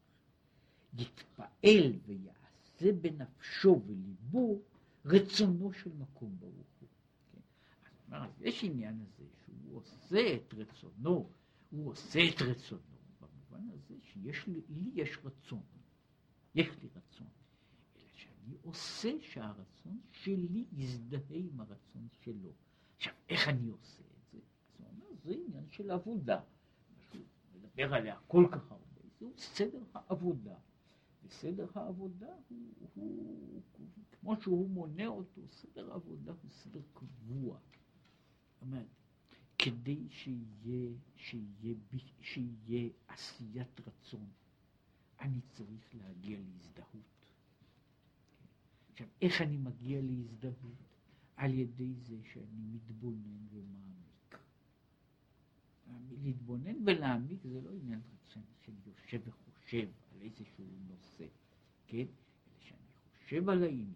יתפעל ויעשה בנפשו וליבו רצונו של מקום ברוך הוא. כן? אז יש עניין הזה שהוא עושה את רצונו, הוא עושה את רצונו. במובן הזה שיש לי, לי יש רצון, יש לי רצון, אלא שאני עושה שהרצון שלי יזדהה עם הרצון שלו. עכשיו, איך אני עושה את זה? אז הוא אומר, זה עניין של עבודה. מדבר עליה כל כך הרבה, זהו סדר העבודה. וסדר העבודה הוא, הוא, הוא, כמו שהוא מונה אותו, סדר העבודה הוא סדר קבוע. זאת אומרת, כדי שיהיה, שיהיה, שיהיה עשיית רצון, אני צריך להגיע להזדהות. עכשיו, איך אני מגיע להזדהות? על ידי זה שאני מתבונן ומעמיק. להתבונן ולהעמיק זה לא עניין רצון שאני יושב וחושב על איזשהו נושא, כן? אלא שאני חושב על העניין,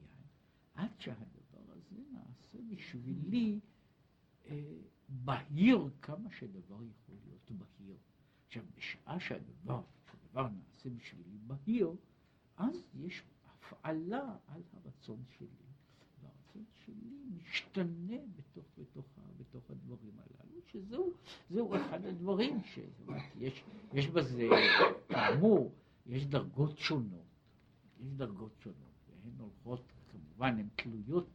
עד שהדבר הזה נעשה בשבילי אה, בהיר כמה שדבר יכול להיות בהיר. עכשיו, בשעה שהדבר, שהדבר נעשה בשבילי בהיר, אז יש הפעלה על הרצון שלי, והרצון שלי משתנה בתוך, בתוך, בתוך הדברים הללו, שזהו אחד הדברים שיש יש בזה, כאמור, יש דרגות שונות, יש דרגות שונות, והן הולכות, כמובן, הן תלויות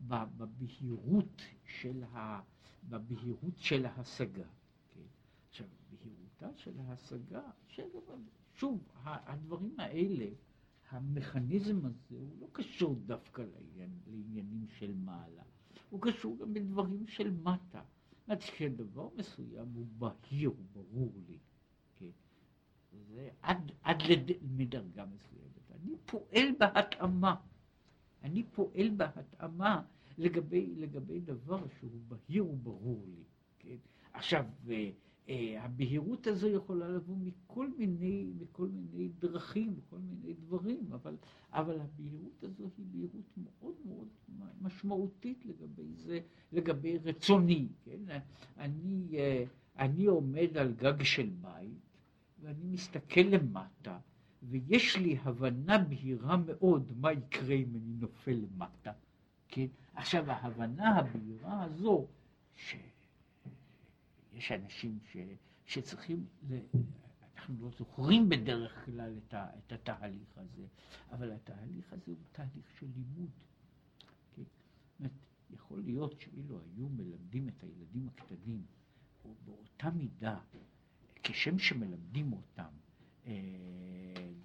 בבהירות של ה... בבהירות של ההשגה. כן? עכשיו, בהירותה של ההשגה, שוב, הדברים האלה, המכניזם הזה הוא לא קשור דווקא לעניין, לעניינים של מעלה, הוא קשור גם בדברים של מטה. זאת שדבר מסוים הוא בהיר, הוא ברור לי, כן? זה עד, עד לד... מדרגה מסוימת. אני פועל בהתאמה. אני פועל בהתאמה לגבי, לגבי דבר שהוא בהיר וברור לי, כן? עכשיו, אה, הבהירות הזו יכולה לבוא מכל מיני, מכל מיני דרכים, מכל מיני דברים, אבל, אבל הבהירות הזו היא בהירות מאוד מאוד משמעותית לגבי זה, לגבי רצוני. כן? אני, אה, אני עומד על גג של בית ואני מסתכל למטה, ויש לי הבנה בהירה מאוד מה יקרה אם אני נופל למטה. כן? עכשיו, ההבנה הבהירה הזו, ש... יש אנשים ש, שצריכים, ל, אנחנו לא זוכרים בדרך כלל את, ה, את התהליך הזה, אבל התהליך הזה הוא תהליך של לימוד. כן? אומרת, יכול להיות שאילו היו מלמדים את הילדים הקטנים, או באותה מידה, כשם שמלמדים אותם אה,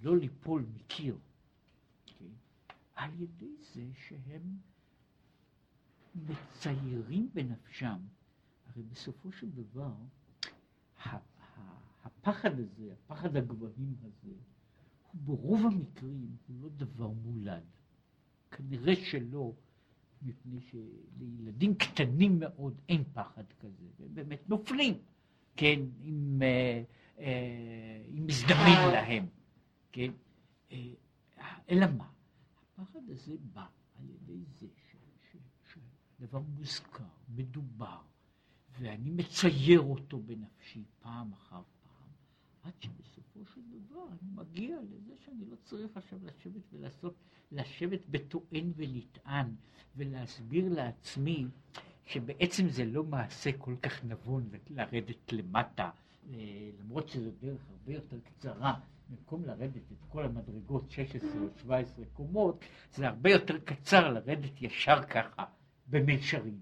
לא ליפול מקיר, כן? על ידי זה שהם מציירים בנפשם הרי בסופו של דבר, הפחד הזה, הפחד הגבהים הזה, הוא ברוב המקרים הוא לא דבר מולד. כנראה שלא, מפני שלילדים קטנים מאוד אין פחד כזה, והם באמת נופלים, כן, אם, אה, אה, אם מזדמן להם, כן, אה, אלא מה? הפחד הזה בא על ידי זה שדבר מוזכר, מדובר, ואני מצייר אותו בנפשי פעם אחר פעם, עד שבסופו של דבר אני מגיע לזה שאני לא צריך עכשיו לשבת ולעשות, לשבת בטוען ונטען ולהסביר לעצמי שבעצם זה לא מעשה כל כך נבון לרדת למטה, אה, למרות שזו דרך הרבה יותר קצרה, במקום לרדת את כל המדרגות 16 או 17 קומות, זה הרבה יותר קצר לרדת ישר ככה במישרים.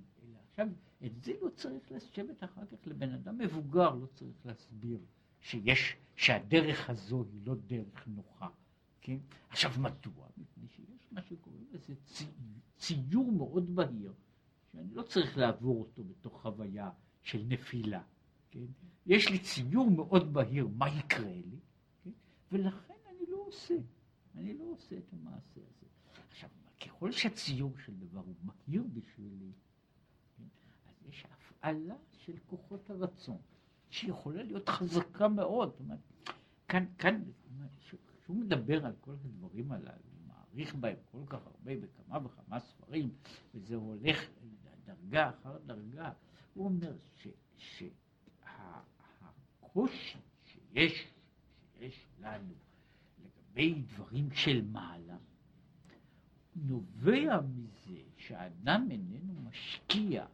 עכשיו, את זה לא צריך לשבת אחר כך לבן אדם מבוגר, לא צריך להסביר שיש, שהדרך הזו היא לא דרך נוחה, כן? עכשיו, מדוע? מפני שיש מה שקוראים לזה צי, ציור מאוד בהיר, שאני לא צריך לעבור אותו בתוך חוויה של נפילה, כן? יש לי ציור מאוד בהיר מה יקרה לי, כן? ולכן אני לא עושה, אני לא עושה את המעשה הזה. ככל שהציור של דבר הוא בהיר בשבילי, יש הפעלה של כוחות הרצון, שיכולה להיות חזקה מאוד. אומרת, כאן, כאן, כשהוא מדבר על כל הדברים הללו, הוא מעריך בהם כל כך הרבה בכמה וכמה ספרים, וזה הולך דרגה אחר דרגה, הוא אומר שהקושי שיש, שיש לנו לגבי דברים של מעלה, נובע מזה שהאדם איננו משקיע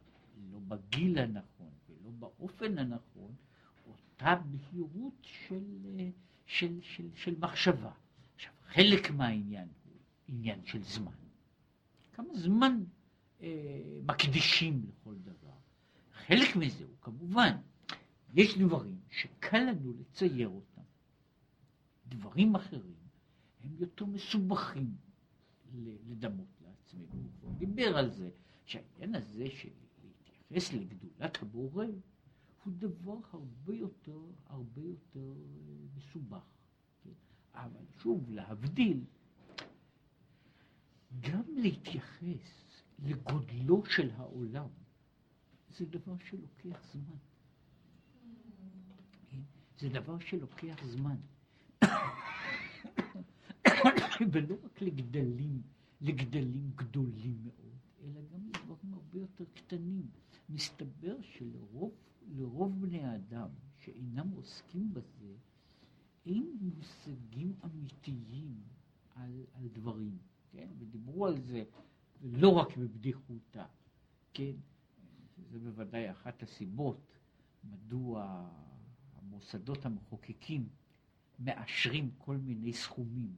לא בגיל הנכון ולא באופן הנכון, אותה בהירות של, של, של, של מחשבה. עכשיו, חלק מהעניין הוא עניין של זמן. כמה זמן אה, מקדישים לכל דבר. חלק מזה הוא כמובן, יש דברים שקל לנו לצייר אותם. דברים אחרים הם יותר מסובכים לדמות לעצמנו. הוא דיבר על זה, שהעניין הזה של להתייחס לגדולת הבורא הוא דבר הרבה יותר, הרבה יותר אה, מסובך. כן? אבל שוב, להבדיל, גם להתייחס לגודלו של העולם זה דבר שלוקח זמן. כן? זה דבר שלוקח זמן. ולא רק לגדלים, לגדלים גדולים מאוד, אלא גם לדברים הרבה יותר קטנים. מסתבר שלרוב בני האדם שאינם עוסקים בזה, אין מושגים אמיתיים על, על דברים, כן? ודיברו על זה לא רק בבדיחותא, כן? זה בוודאי אחת הסיבות מדוע המוסדות המחוקקים מאשרים כל מיני סכומים,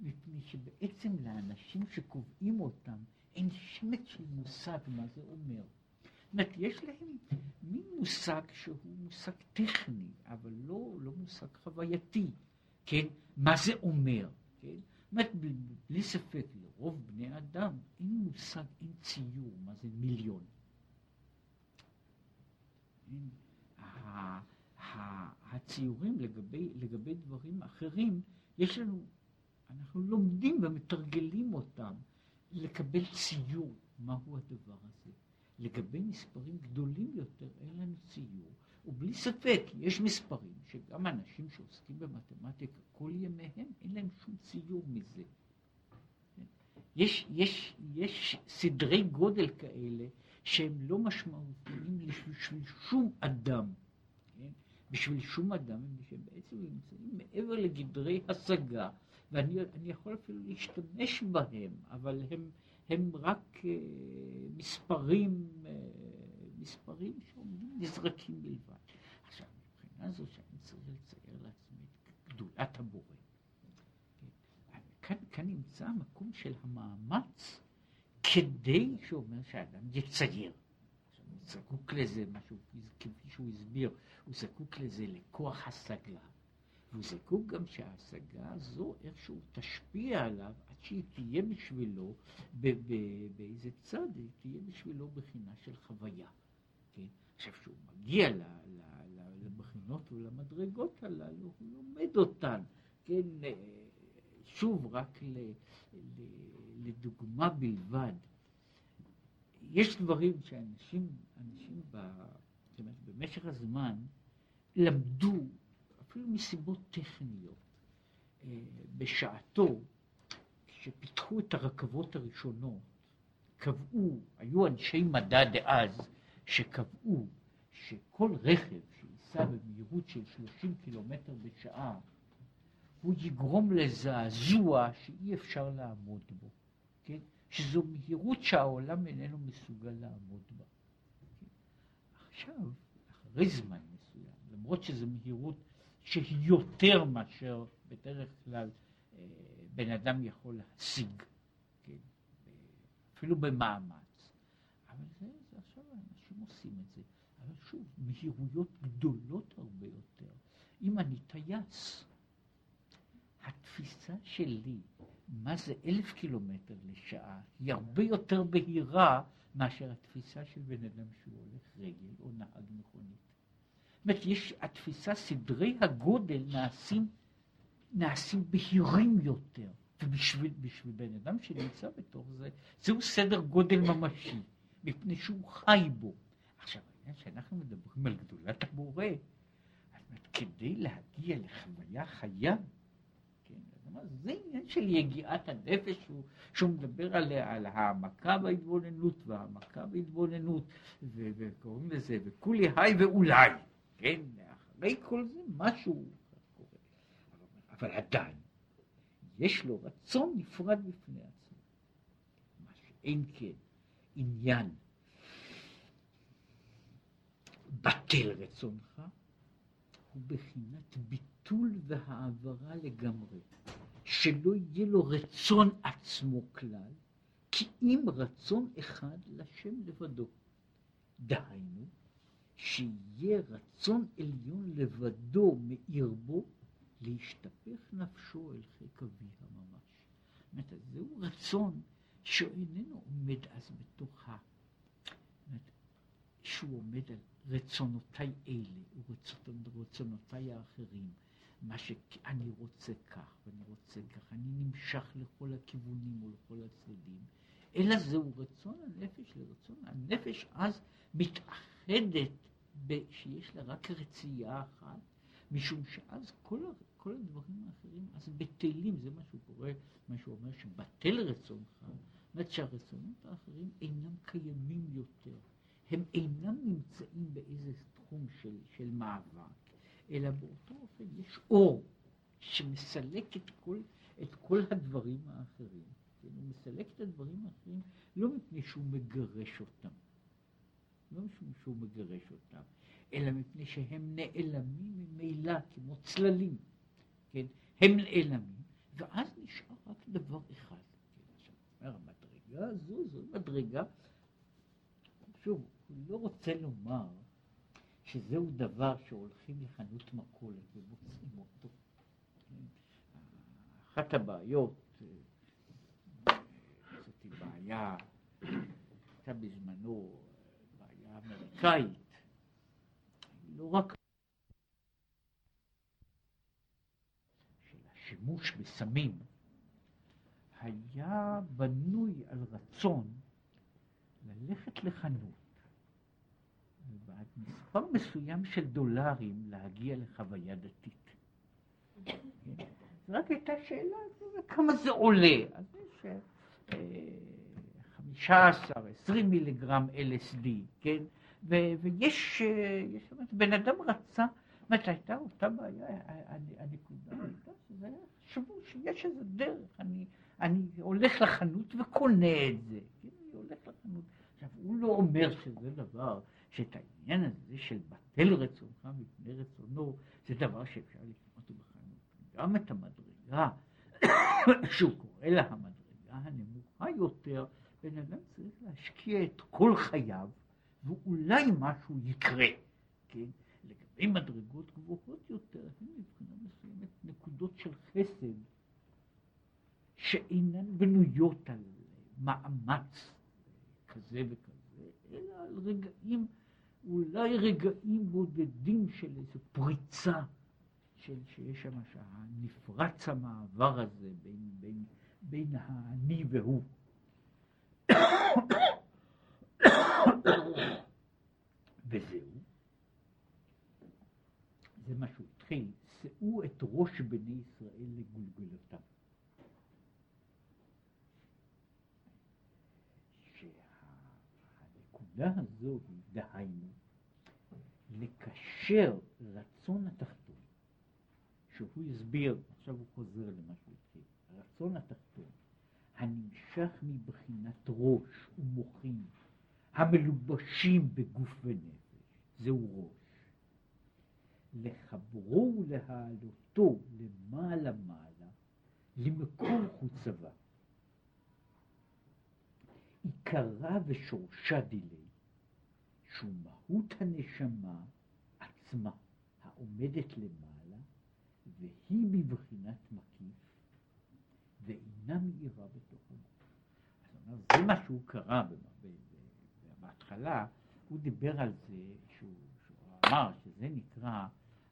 מפני שבעצם לאנשים שקובעים אותם אין שמץ של מושג מה זה אומר. זאת אומרת, יש להם מין מושג שהוא מושג טכני, אבל לא, לא מושג חווייתי, כן? מה זה אומר, כן? זאת אומרת, בלי ספק, לרוב בני אדם אין מושג, אין ציור, מה זה מיליון. אין, הציורים לגבי, לגבי דברים אחרים, יש לנו, אנחנו לומדים ומתרגלים אותם לקבל ציור, מהו הדבר הזה. לגבי מספרים גדולים יותר אין לנו ציור, ובלי ספק יש מספרים שגם אנשים שעוסקים במתמטיקה כל ימיהם אין להם שום ציור מזה. יש, יש, יש סדרי גודל כאלה שהם לא משמעותיים בשביל שום אדם. כן? בשביל שום אדם, שהם בעצם נמצאים מעבר לגדרי השגה, ואני יכול אפילו להשתמש בהם, אבל הם, הם רק uh, מספרים, uh, מספרים שעומדים נזרקים בלבד. עכשיו, מבחינה זו שאני צריך לצייר לעצמי את גדולת הבורא. כן? כאן, כאן נמצא המקום של המאמץ כדי שאומר שהאדם יצייר. הוא זקוק לזה, משהו, כפי שהוא הסביר, הוא זקוק לזה לכוח השגה, והוא זקוק גם שההשגה הזו איכשהו תשפיע עליו עד שהיא תהיה בשבילו באיזה צד, היא תהיה בשבילו בחינה של חוויה. כן? עכשיו, כשהוא מגיע לבחינות ולמדרגות הללו, הוא לומד אותן, כן? שוב, רק ל, ל, לדוגמה בלבד. יש דברים שאנשים, אנשים ב, זאת אומרת, במשך הזמן למדו, אפילו מסיבות טכניות, אה, בשעתו, כשפיתחו את הרכבות הראשונות, קבעו, היו אנשי מדע דאז, שקבעו שכל רכב שייסע במהירות של 30 קילומטר בשעה, הוא יגרום לזעזוע שאי אפשר לעמוד בו, כן? שזו מהירות שהעולם איננו מסוגל לעמוד בה. כן? עכשיו, אחרי זמן מסוים, למרות שזו מהירות שהיא יותר מאשר בדרך כלל אה, בן אדם יכול להשיג, כן? אפילו במאמץ, אבל זה, זה עכשיו אנשים עושים את זה, אבל שוב, מהירויות גדולות הרבה יותר. אם אני טייס, התפיסה שלי מה זה אלף קילומטר לשעה היא הרבה יותר בהירה מאשר התפיסה של בן אדם שהוא הולך רגל או נהג מכונית. אומרת, יש, התפיסה, סדרי הגודל נעשים, נעשים בהירים יותר, ובשביל בן אדם שנמצא בתוך זה, זהו סדר גודל ממשי, מפני שהוא חי בו. עכשיו, העניין שאנחנו מדברים על גדולת הבורא, כדי להגיע לחוויה חיה, זה עניין של יגיעת הנפש שהוא, שהוא מדבר עליה, על העמקה בהתבוננות והעמקה בהתבוננות וקוראים לזה וכולי היי ואולי, כן, אחרי כל זה משהו קורה, אבל עדיין יש לו רצון נפרד בפני עצמו, מה שאין כן עניין בטל רצונך הוא בחינת ביטול והעברה לגמרי. שלא יהיה לו רצון עצמו כלל, כי אם רצון אחד לשם לבדו. דהיינו, שיהיה רצון עליון לבדו מאיר בו, להשתפך נפשו אל חיק אביה ממש. זאת אומרת, זהו רצון שאיננו עומד אז בתוך ה... שהוא עומד על רצונותיי אלה ורצונותיי האחרים. מה שאני רוצה כך ואני רוצה כך, אני נמשך לכל הכיוונים ולכל הצדדים, אלא זהו רצון הנפש לרצון הנפש אז מתאחדת שיש לה רק רצייה אחת, משום שאז כל, כל הדברים האחרים אז בטלים, זה מה שהוא קורא, מה שהוא אומר שבטל רצונך, זאת אומרת שהרצונות האחרים אינם קיימים יותר, הם אינם נמצאים באיזה תחום של, של מאבק. אלא באותו אופן יש אור שמסלק את כל, את כל הדברים האחרים. כן? הוא מסלק את הדברים האחרים לא מפני שהוא מגרש אותם, לא משום שהוא מגרש אותם, אלא מפני שהם נעלמים ממילא כמו צללים, כן? הם נעלמים, ואז נשאר רק דבר אחד. כן? המדרגה הזו, זו מדרגה, שוב, הוא לא רוצה לומר שזהו דבר שהולכים לחנות מכולת ומוצאים אותו. אחת הבעיות, זאת בעיה, הייתה בזמנו בעיה אמריקאית, לא רק של השימוש בסמים, היה בנוי על רצון ללכת לחנות מספר מסוים של דולרים להגיע לחוויה דתית. כן? רק הייתה שאלה כמה זה עולה. אז יש אה, חמישה עשר, עשרים מיליגרם LSD, כן? ו- ויש, יש, בן אדם רצה, זאת אומרת, הייתה אותה בעיה, הנקודה הייתה שזה חשבו שיש איזה דרך, אני, אני הולך לחנות וקונה את זה, כן? אני הולך לחנות. עכשיו, הוא לא אומר שזה דבר, שאת העניין הזה של בטל רצונך מפני רצונו, זה דבר שאפשר לקנות בחנות. גם את המדרגה, שהוא קורא לה המדרגה הנמוכה יותר, בן אדם צריך להשקיע את כל חייו, ואולי משהו יקרה, כן? לגבי מדרגות גבוהות יותר, הן מבחינה מסוימת נקודות של חסד, שאינן בנויות על מאמץ כזה וכזה, אלא על רגעים, אולי רגעים בודדים של איזו פריצה, שיש שם, שנפרץ המעבר הזה בין, בין, בין האני והוא. וזהו, זה מה שהוא התחיל, שאו את ראש בני ישראל לגולגולתם. שהנקודה הזו היא דהיינו לקשר רצון התחתון, שהוא הסביר, עכשיו הוא חוזר למה שהוא הרצון התחתון הנמשך מבחינת ראש ומוחין המלובשים בגוף ונפש, זהו ראש. לחברו ולהעלותו למעלה מעלה, למקום חוצבה. עיקרה ושורשה דילי, שהוא מהות הנשמה עצמה, העומדת למעלה, והיא בבחינת מקיף, ואינה מאירה בתוך הגוף. זה מה שהוא קרא בהתחלה, הוא דיבר על זה, שהוא, שהוא אמר שזה נקרא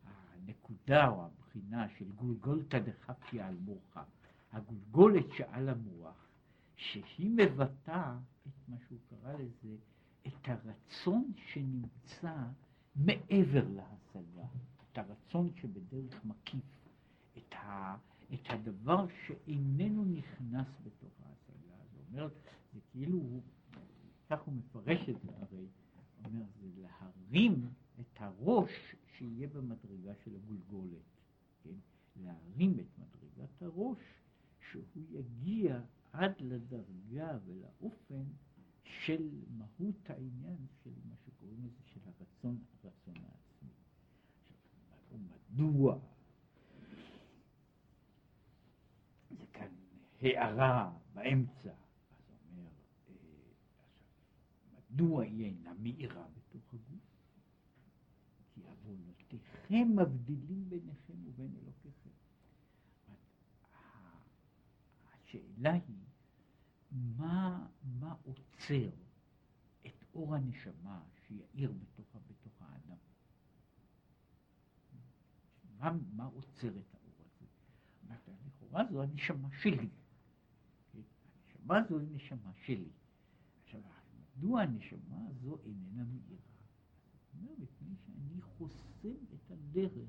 הנקודה או הבחינה של גולגולתא דחפי על מוחה, הגולגולת שעל המוח, שהיא מבטאה את מה שהוא קרא לזה, את הרצון שנמצא מעבר להשגה, את הרצון שבדרך מקיף, את, ה, את הדבר שאיננו נכנס בתוך ההשגה. זאת אומרת, זה כאילו הוא כך הוא מפרש את זה הרי, אומר, זה להרים את הראש שיהיה במדרגה של הגולגולת, כן? להרים את מדרגת הראש, שהוא יגיע עד לדרגה ולאופן של מהות העניין של מה שקוראים לזה, של הרצון, הרצון העצמי. עכשיו, ומדוע? זה כאן הערה באמצע. מדוע היא אינה מאירה בתוך הגוף? כי עוונותיכם מבדילים ביניכם ובין אלוקיכם. השאלה היא, מה, מה עוצר את אור הנשמה שיאיר בתוך, בתוך האדם? מה, מה עוצר את האור הזה? לכאורה זו הנשמה שלי. הנשמה זו היא נשמה שלי. מדוע הנשמה הזו איננה מאירה? זאת אומרת, מפני שאני חוסם את הדרך.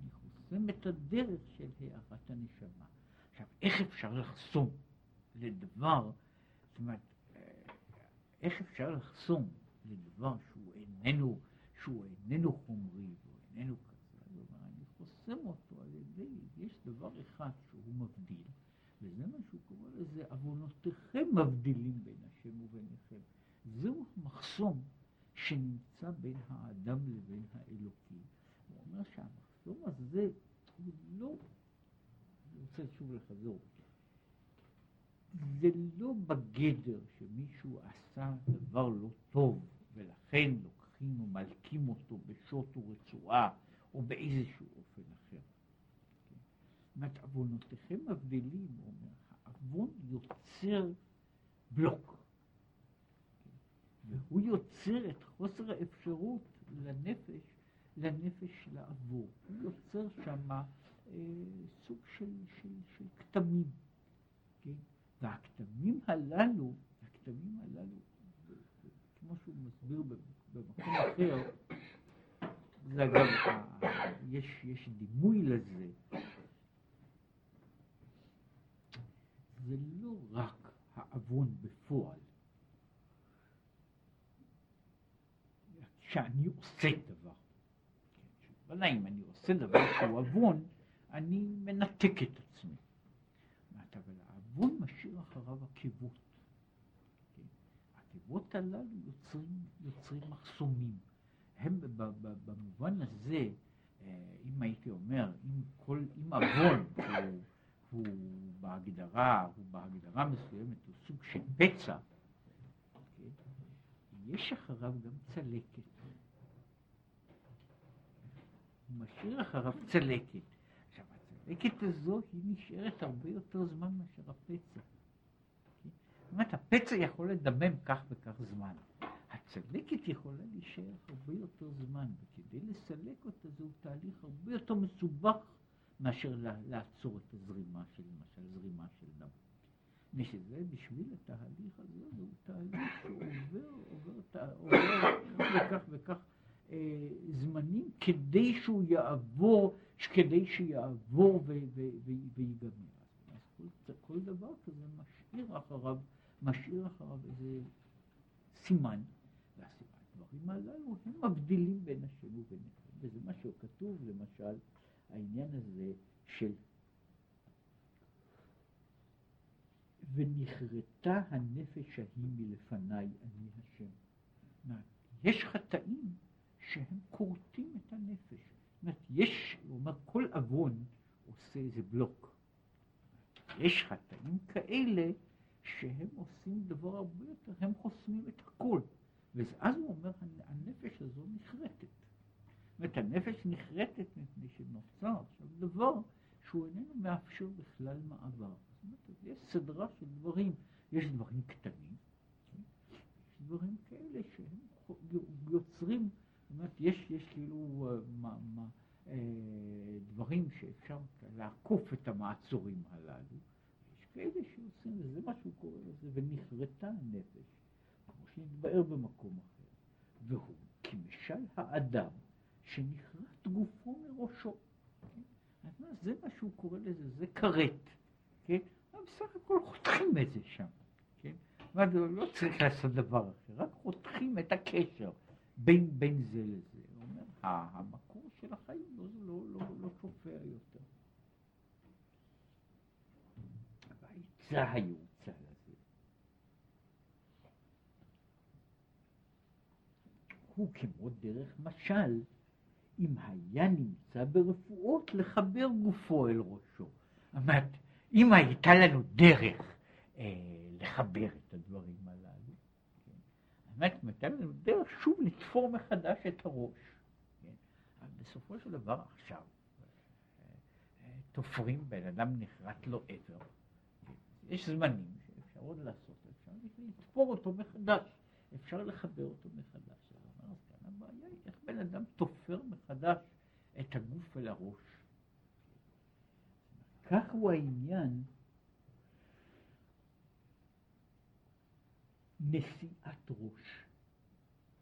אני חוסם את הדרך של הארת הנשמה. עכשיו, איך אפשר לחסום לדבר, זאת אומרת, איך אפשר לחסום לדבר שהוא איננו, שהוא איננו חומרי והוא איננו כזה? אני חוסם אותו על ידי, יש דבר אחד שהוא מבדיל. וזה מה שהוא קורא לזה, עוונותיכם מבדילים בין השם וביניכם. זהו מחסום שנמצא בין האדם לבין האלוקי. הוא אומר שהמחסום הזה הוא לא, אני רוצה שוב לחזור, זה לא בגדר שמישהו עשה דבר לא טוב ולכן לוקחים ומלקים אותו בשוט ורצועה או באיזשהו אופן אחר. אומרת, עוונותיכם מבדילים, הוא אומר, העוון יוצר בלוק. והוא יוצר את חוסר האפשרות לנפש, לנפש לעבור. הוא יוצר שם אה, סוג של, של, של כתמים. כן? והכתמים הללו, הכתמים הללו, כמו שהוא מסביר במקום אחר, זה אגב, יש, יש דימוי לזה, זה לא רק העוון בפועל, שאני עושה דבר. בוודאי אם אני עושה דבר שהוא עוון, אני מנתק את עצמי. אבל העוון משאיר אחריו עקבות. העקבות הללו יוצרים, יוצרים מחסומים. הם במובן הזה, אה, אם הייתי אומר, אם כל, אם עוון הוא, הוא בהגדרה, הוא בהגדרה מסוימת, הוא סוג של פצע, יש אחריו גם צלקת. הוא משאיר אחריו צלקת. עכשיו, הצלקת הזו היא נשארת הרבה יותר זמן מאשר הפצע. זאת אומרת, הפצע יכול לדמם כך וכך זמן. הצלקת יכולה להישאר הרבה יותר זמן, וכדי לסלק אותה זהו תהליך הרבה יותר מסובך מאשר לעצור את הזרימה של, למשל, זרימה של דם. משזה בשביל התהליך הזה, זהו תהליך שעובר, עובר, עובר, עובר וכך וכך אה, זמנים כדי שהוא יעבור, כדי שיעבור וייגמר. אז כל, כל דבר כזה משאיר אחריו, משאיר אחריו איזה סימן. והדברים הללו הם מבדילים בין השם ובין וזה מה שכתוב למשל, העניין הזה של ונכרתה הנפש ההיא מלפניי אני השם. יש חטאים שהם כורתים את הנפש. אומרת, יש, הוא אומר, כל עוון עושה איזה בלוק. יש חטאים כאלה שהם עושים דבר הרבה יותר, הם חוסמים את הכל. ואז הוא אומר, הנפש הזו נחרטת. זאת הנפש נחרטת מפני שנוצר עכשיו דבר שהוא איננו מאפשר בכלל מעבר. זאת יש סדרה של דברים, יש דברים קטנים, יש דברים כאלה שהם יוצרים זאת אומרת, יש, יש כאילו אה, מה, מה, אה, דברים שאפשר לעקוף את המעצורים הללו. יש כאלה שעושים, וזה מה שהוא קורא לזה, ונכרתה הנפש, כמו שנתבאר במקום אחר. והוא כמשל האדם שנכרת גופו מראשו. כן? זה מה שהוא קורא לזה, זה כרת. כן? בסך הכל חותכים את זה שם. כן? לא צריך לעשות דבר אחר, רק חותכים את הקשר. בין, בין זה לזה. הוא אומר, המקור של החיים לא, לא, לא, לא שופע יותר. והעצה היעוצה לזה הוא כמו דרך משל, אם היה נמצא ברפואות לחבר גופו אל ראשו. אומרת, אם הייתה לנו דרך אה, לחבר את הדברים באמת נותן לנו דרך שוב לתפור מחדש את הראש. כן? אבל בסופו של דבר עכשיו תופרים, בן אדם נחרט לו עבר. כן? יש זמנים שאפשר עוד לעשות, אפשר לתפור אותו מחדש, אפשר לחבר אותו מחדש. הבעיה היא איך בן אדם תופר מחדש את הגוף אל הראש. כך הוא העניין נשיאת ראש.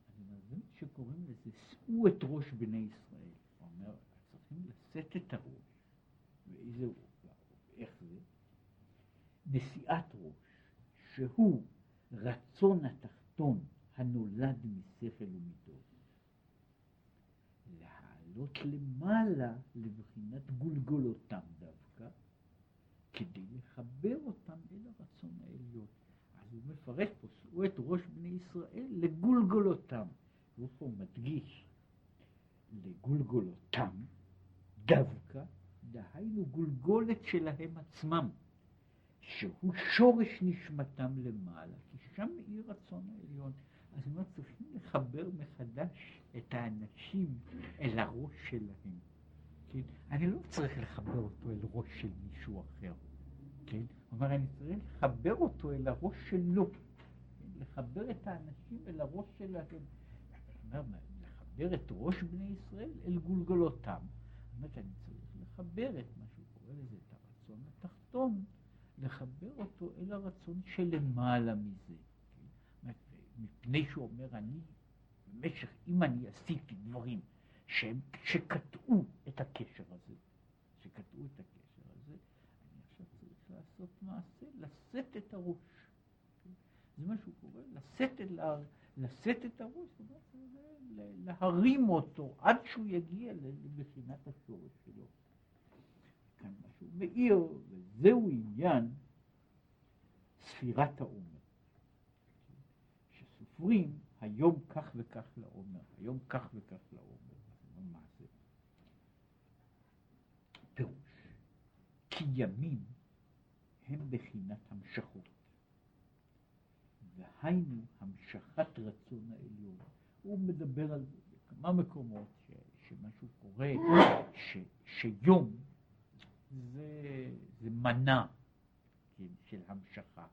אני מבין שקוראים לזה, שאו את ראש בני ישראל. הוא אומר, צריכים לשאת את הראש. ואיזה איך זה? נשיאת ראש, שהוא רצון התחתון הנולד משכל ומידות. לעלות למעלה לבחינת גולגולותם דווקא, כדי לחבר אותם אל הרצון העליון. הוא מפרש פה, שאו את ראש בני ישראל לגולגולותם. הוא פה מדגיש לגולגולותם דווקא, דהיינו גולגולת שלהם עצמם, שהוא שורש נשמתם למעלה, כי שם יהי רצון העליון. אז הם צריכים לחבר מחדש את האנשים אל הראש שלהם. כן? אני לא צריך לחבר אותו אל ראש של מישהו אחר. כן? אומר, אני צריך לחבר אותו אל הראש שלו, כן? לחבר את האנשים אל הראש שלהם. אומר, לחבר את ראש בני ישראל אל גולגולותם. זאת אומרת, אני צריך לחבר את מה שהוא קורא לזה, את הרצון התחתון, לחבר אותו אל הרצון שלמעלה מזה. כן? מפני שהוא אומר, אני, במשך, אם אני עשיתי דברים שקטעו את הקשר הזה, שקטעו את הקשר הזה, אני עכשיו צריך לעשות מעשה, לשאת את הראש. זה מה שהוא קורא, לשאת, את, לשאת את הראש, להרים אותו עד שהוא יגיע לבחינת השורש שלו. כאן משהו מאיר, וזהו עניין ספירת העומר. שסופרים היום כך וכך לעומר, היום כך וכך לעומר, מה זה? פירוש, כי ימים הם בחינת המשכות. והיינו המשכת רצון העליון. הוא מדבר על כמה מקומות ש, שמשהו קורה, ש, שיום זה, זה מנה כן, של המשכה,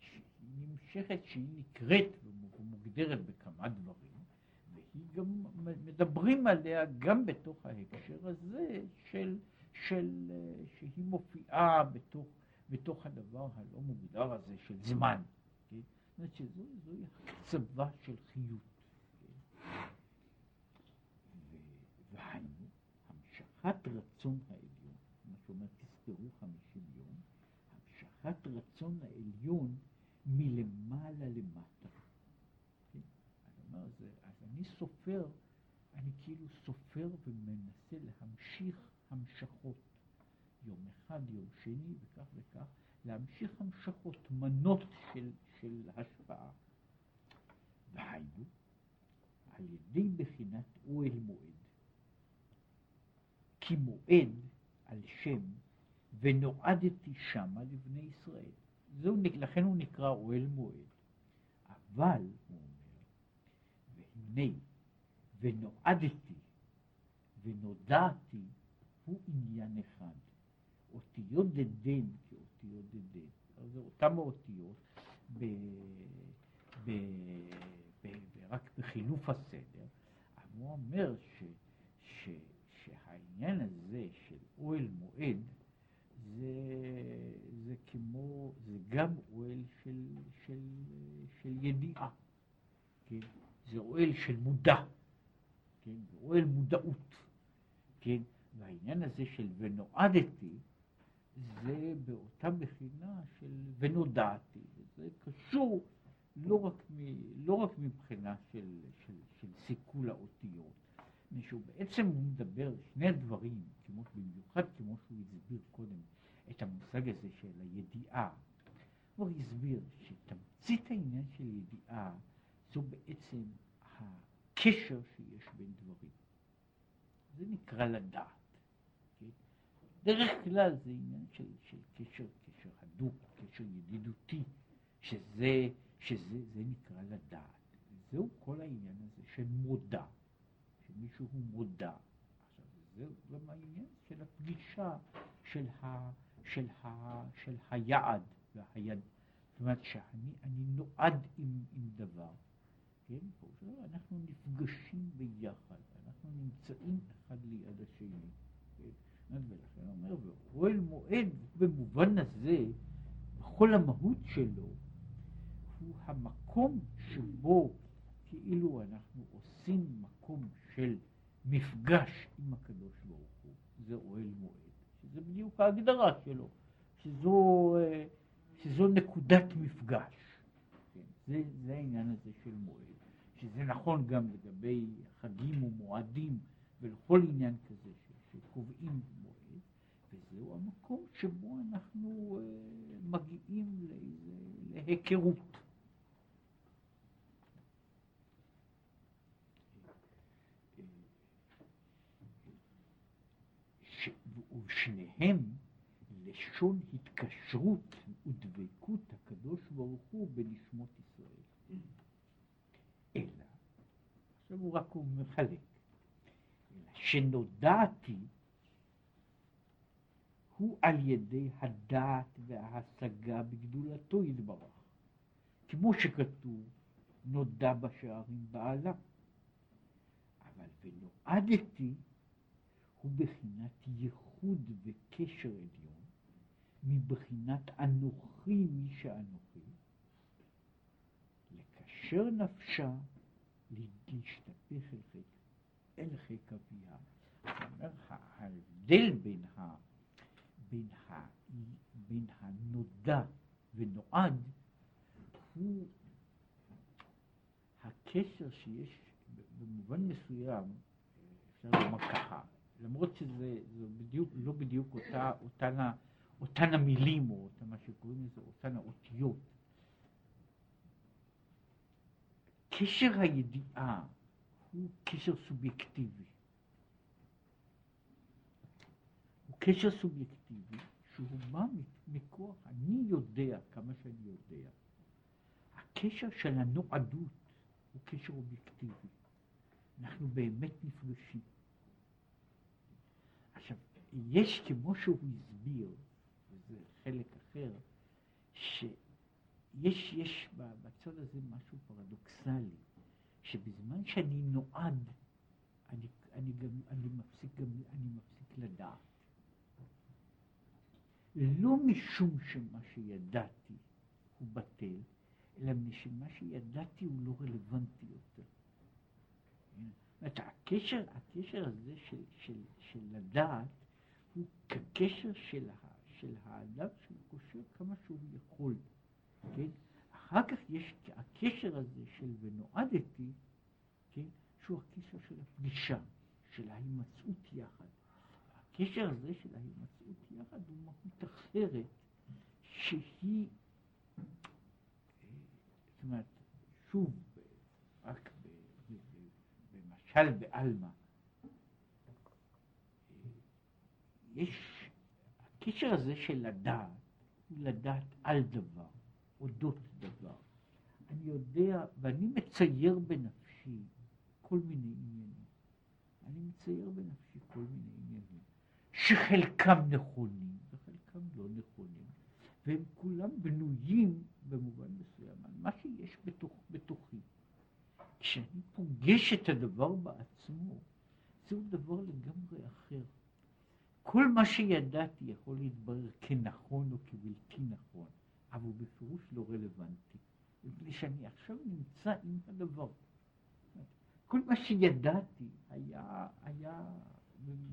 שהיא נמשכת, שהיא נקראת ומוגדרת בכמה דברים, והיא גם, מדברים עליה גם בתוך ההקשר הזה של, של, שהיא מופיעה בתוך, בתוך הדבר הלא מוגדר הזה של זמן. כן? זאת אומרת שזוהי הקצבה של חיות. כן? והיינו, המשכת רצון העליון, מה שאומר תזכרו חמישים יום, המשכת רצון העליון מלמעלה למטה. כן? אז אני סופר, אני כאילו סופר ומנסה להמשיך המשכות. יום אחד, יום שני, וכך וכך, להמשיך המשכות, מנות של, של השפעה. והיינו, על ידי בחינת אוהל מועד. כי מועד על שם ונועדתי שמה לבני ישראל. זהו, לכן הוא נקרא אוהל מועד. אבל, הוא אומר, והנה, ונועדתי ונודעתי הוא עניין אחד. אותיות דדן כאותיות דדן. זה אותם האותיות ב, ב, ב, רק בחילוף הסדר. הוא אומר ש, ש, שהעניין הזה של אוהל מועד זה, זה כמו, זה גם אוהל של, של, של ידיעה, כן? זה אוהל של מודע, כן? זה אוהל מודעות, כן? והעניין הזה של ונועדתי זה באותה בחינה של ונודעתי, זה קשור לא רק, מ, לא רק מבחינה של, של, של סיכול האותיות, משהו בעצם הוא מדבר שני דברים, כמו, במיוחד כמו שהוא הסביר קודם את המושג הזה של הידיעה, הוא הסביר שתמצית העניין של ידיעה זו בעצם הקשר שיש בין דברים. זה נקרא לדעת. כן? דרך כלל זה עניין של, של קשר, קשר הדוק, קשר ידידותי, שזה, שזה זה נקרא לדעת. זהו כל העניין הזה של מודע, שמישהו מודע. עכשיו, זהו גם העניין של הפגישה של, ה, של, ה, של היעד והיד. זאת אומרת שאני נועד עם, עם דבר, כן? אנחנו נפגשים ביחד, אנחנו נמצאים אחד ליד השני. כן? ולכן אומר, ואוהל מועד במובן הזה, בכל המהות שלו, הוא המקום שבו כאילו אנחנו עושים מקום של מפגש עם הקדוש ברוך הוא, זה אוהל מועד, שזה בדיוק ההגדרה שלו, שזו, שזו נקודת מפגש. כן? זה, זה העניין הזה של מועד. שזה נכון גם לגבי חגים ומועדים ולכל עניין כזה שקובעים מועד, וזהו המקום שבו אנחנו uh, מגיעים להיכרות. ושניהם לשון התקשרות ודבקות הקדוש ברוך הוא בנשמות ישראל. אלא, עכשיו הוא רק מחלק, שנודעתי הוא על ידי הדעת וההשגה בגדולתו יתברך. כמו שכתוב, נודע בשערים בעלה. אבל ונועדתי הוא בחינת ייחוד וקשר עליון, מבחינת אנוכי מי שאנוכי, לקשר נפשה להשתפך אל חיק, אל חיק אביה. אומר, ההבדל בין, ה, בין, ה, בין הנודע ונועד הוא הקשר שיש במובן מסוים, אפשר לומר ככה, למרות שזה בדיוק, לא בדיוק אותה, אותן, אותן המילים, או אותן מה שקוראים לזה, אותן האותיות. קשר הידיעה הוא קשר סובייקטיבי. הוא קשר סובייקטיבי שהוא בא מכוח, אני יודע כמה שאני יודע. הקשר של הנועדות הוא קשר אובייקטיבי. אנחנו באמת נפגשים. עכשיו, יש כמו שהוא הסביר, וזה חלק אחר, שיש יש בצד הזה משהו פרדוקסלי, שבזמן שאני נועד, אני, אני, גם, אני, מפסיק, גם, אני מפסיק לדעת. לא משום שמה שידעתי הוא בטל, אלא משמה שידעתי הוא לא רלוונטי יותר. אומרת, הקשר, הקשר הזה של, של, של לדעת הוא כקשר של, של האדם שהוא חושב כמה שהוא יכול, כן? אחר כך יש הקשר הזה של ונועדתי, כן? שהוא הקשר של הפגישה, של ההימצאות יחד. הקשר הזה של ההימצאות יחד הוא מהות אחרת, שהיא, אה, זאת אומרת, שוב, רק במשל בעלמא, יש, הקשר הזה של לדעת, הוא לדעת על דבר, אודות דבר. אני יודע, ואני מצייר בנפשי כל מיני עניינים. אני מצייר בנפשי כל מיני עניינים, שחלקם נכונים וחלקם לא נכונים, והם כולם בנויים במובן מסוים על מה שיש בתוך, בתוכי. כשאני פוגש את הדבר בעצמו, זהו דבר לגמרי אחר. כל מה שידעתי יכול להתברר כנכון או כבלתי נכון, אבל הוא בפירוש לא רלוונטי, מפני שאני עכשיו נמצא עם הדבר. כל מה שידעתי היה, היה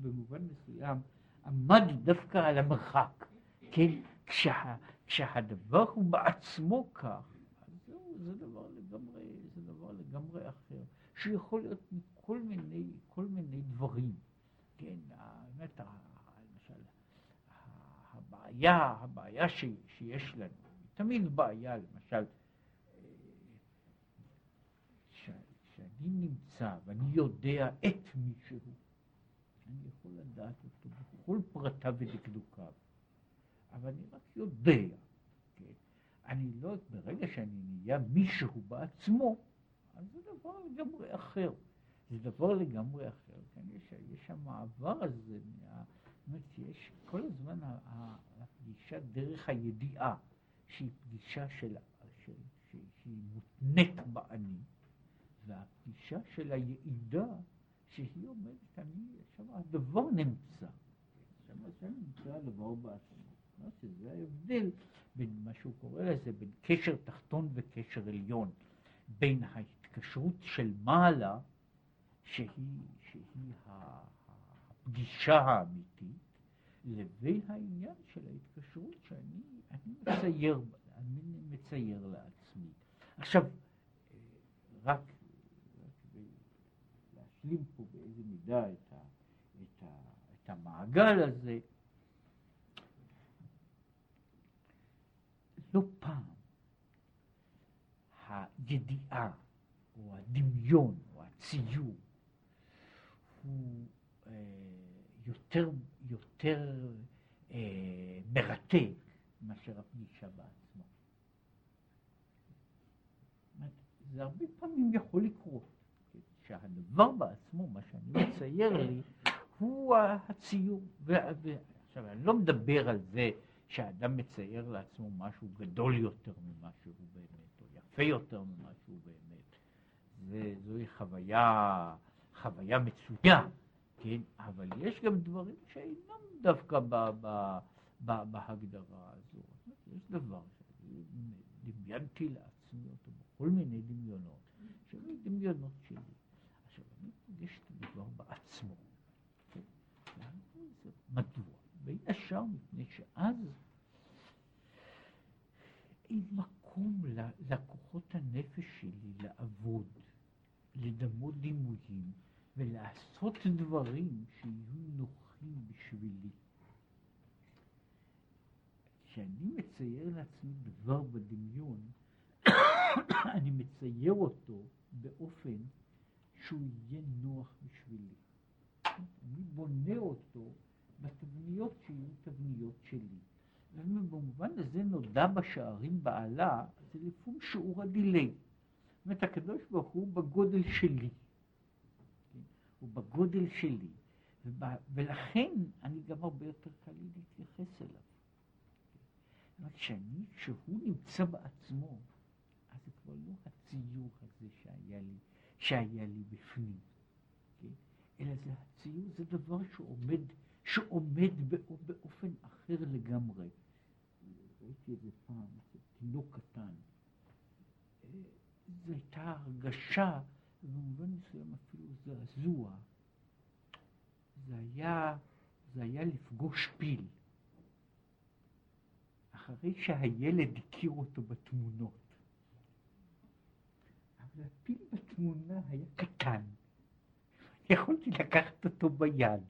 במובן מסוים, עמד דווקא על המרחק, כן? כשה, כשהדבר הוא בעצמו כך, אז זהו, זה דבר לגמרי, זה דבר לגמרי אחר, שיכול להיות מכל מיני, כל מיני דברים, כן? האמת, למשל, הבעיה, הבעיה ש, שיש לנו, תמיד בעיה, למשל, שאני נמצא ואני יודע את מישהו, אני יכול לדעת אותו בכל פרטיו ודקדוקיו, אבל אני רק יודע, כן? אני לא, ברגע שאני נהיה מישהו בעצמו, אז זה דבר לגמרי אחר. זה דבר לגמרי אחר. כן? יש, יש המעבר הזה, מה, זאת אומרת, יש כל הזמן הפגישה דרך הידיעה, שהיא פגישה של, של, שהיא מותנית באני, והפגישה של היעידה, שהיא עומדת, אני, שם הדבר נמצא. שם נמצא הדבר בעצמו. שזה ההבדל בין מה שהוא קורא לזה, בין קשר תחתון וקשר עליון, בין ההתקשרות של מעלה, שהיא, שהיא הפגישה האמיתית, לבין העניין של ההתקשרות שאני מצייר, אני מצייר לעצמי. עכשיו, רק להשלים פה באיזה מידה את, ה, את, ה, את המעגל הזה, לא פעם הידיעה או הדמיון או הציור הוא אה, יותר, יותר אה, מרתק מאשר הפגישה בעצמה. זה הרבה פעמים יכול לקרות. שהדבר בעצמו, מה שאני מצייר לי, הוא הציור. ועכשיו, אני לא מדבר על זה שהאדם מצייר לעצמו משהו גדול יותר ממה שהוא באמת, או יפה יותר ממה שהוא באמת. זה, זוהי חוויה, חוויה מצויה, כן? אבל יש גם דברים שאינם דווקא ב, ב, בהגדרה הזו. יש דבר שדמיינתי לעצמי אותו בכל מיני דמיונות. שלי, דמיונות שלי. עכשיו, אני פוגש את הדבר בעצמו. כן? מדוע? וישר מפני שאז אין מקום לכוחות הנפש שלי לעבוד, לדמות דימויים ולעשות דברים שיהיו נוחים בשבילי. כשאני מצייר לעצמי דבר בדמיון, אני מצייר אותו באופן שהוא יהיה נוח בשבילי. אני בונה אותו בתבניות שיהיו תבניות שלי. ובמובן הזה נודע בשערים בעלה, זה לפום שיעור הדיליי. זאת אומרת, הקדוש ברוך הוא בגודל שלי. כן? הוא בגודל שלי. ולכן אני גם הרבה יותר קל להתייחס אליו. אומרת, כשאני, כשהוא נמצא בעצמו, אז זה כבר לא הציור הזה שהיה לי, שהיה לי בפנים. כן? אלא זה הציור, זה דבר שעומד, שעומד באופן אחר לגמרי. ראיתי איזה פעם, תינוק קטן. זו הייתה הרגשה, במובן מסוים אפילו זעזוע. זה היה, זה היה לפגוש פיל. אחרי שהילד הכיר אותו בתמונות. אבל הפיל בתמונה היה קטן. יכולתי לקחת אותו ביד.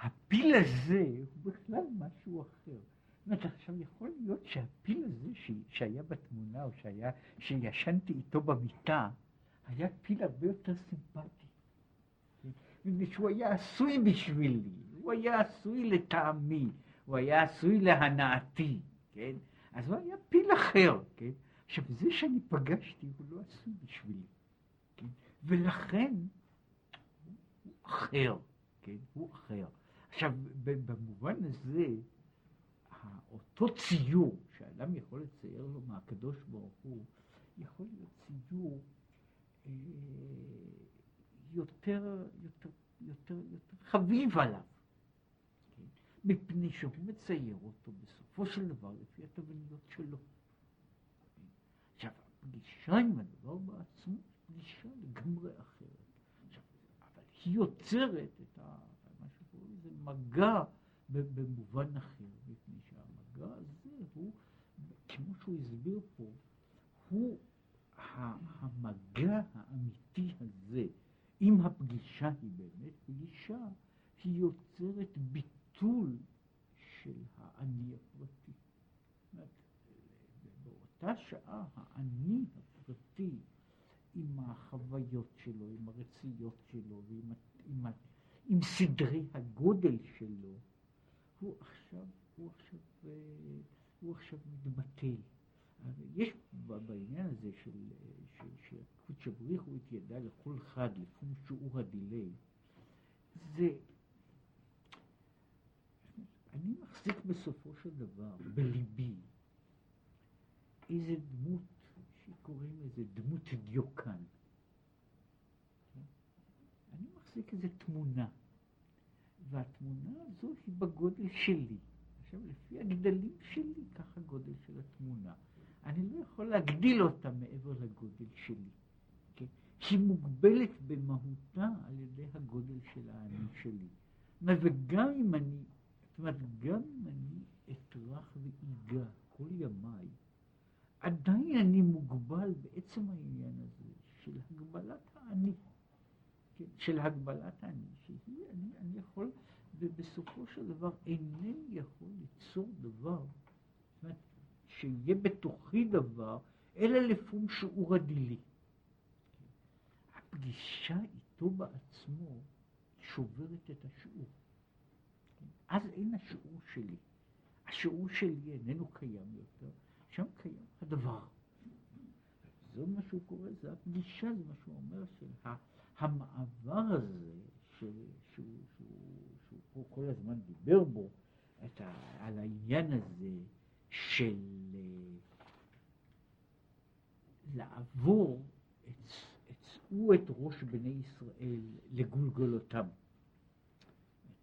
הפיל הזה הוא בכלל משהו אחר. זאת אומרת, עכשיו יכול להיות שהפיל הזה ש... שהיה בתמונה, או שהיה, שישנתי איתו במיטה, היה פיל הרבה יותר סימפטי. מפני שהוא היה עשוי בשבילי, הוא היה עשוי לטעמי, הוא היה עשוי להנאתי, כן? אז הוא היה פיל אחר, כן? עכשיו, זה שאני פגשתי, הוא לא עשוי בשבילי, כן? ולכן, הוא אחר, כן? הוא אחר. עכשיו, במובן הזה, אותו ציור שאדם יכול לצייר לו מהקדוש ברוך הוא, יכול להיות ציור אה, יותר, יותר, יותר, יותר חביב עליו? מפני שהוא מצייר אותו בסופו של דבר לפי התבניות שלו. עכשיו, הפגישה עם הדבר בעצמו פגישה לגמרי אחרת. עכשיו, אבל היא יוצרת את מה שקוראים לזה מגע במובן אחר, מפני שהמגע הזה הוא, כמו שהוא הסביר פה, הוא המגע האמיתי הזה אם הפגישה היא באמת פגישה, היא יוצרת ביטול של האני הפרטי. באותה שעה האני הפרטי עם החוויות שלו, עם הרציות שלו ועם עם, עם סדרי הגודל שלו, הוא עכשיו, הוא עכשיו, אה, הוא עכשיו מתבטל. יש בעניין הזה של, שקודש הבריחו את ידה לכל חד לפום שיעור הדיליי, זה, אני מחזיק בסופו של דבר בליבי איזה דמות שקוראים לזה דמות דיוקן. אני מחזיק איזה תמונה, והתמונה הזו היא בגודל שלי. עכשיו, לפי הגדלים שלי, ככה גודל של התמונה. אני לא יכול להגדיל אותה מעבר לגודל שלי. כן? היא מוגבלת במהותה על ידי הגודל של האני שלי. וגם אם אני, זאת אומרת, גם אם אני אטרח ואיגע כל ימיי, עדיין אני מוגבל בעצם העניין הזה של הגבלת האני. כן? של הגבלת האני, שהיא, אני, אני יכול, ובסופו של דבר אינני יכול ליצור דבר, זאת אומרת, שיהיה בתוכי דבר, אלא לפום שיעור הדילי. הפגישה איתו בעצמו שוברת את השיעור. אז אין השיעור שלי. השיעור שלי איננו קיים יותר, שם קיים הדבר. זה מה שהוא קורא, זה הפגישה, זה מה שהוא אומר, של המעבר הזה, שהוא, שהוא, שהוא, שהוא כל הזמן דיבר בו, ה, על העניין הזה של לעבור, צאו את ראש בני ישראל לגולגולותם.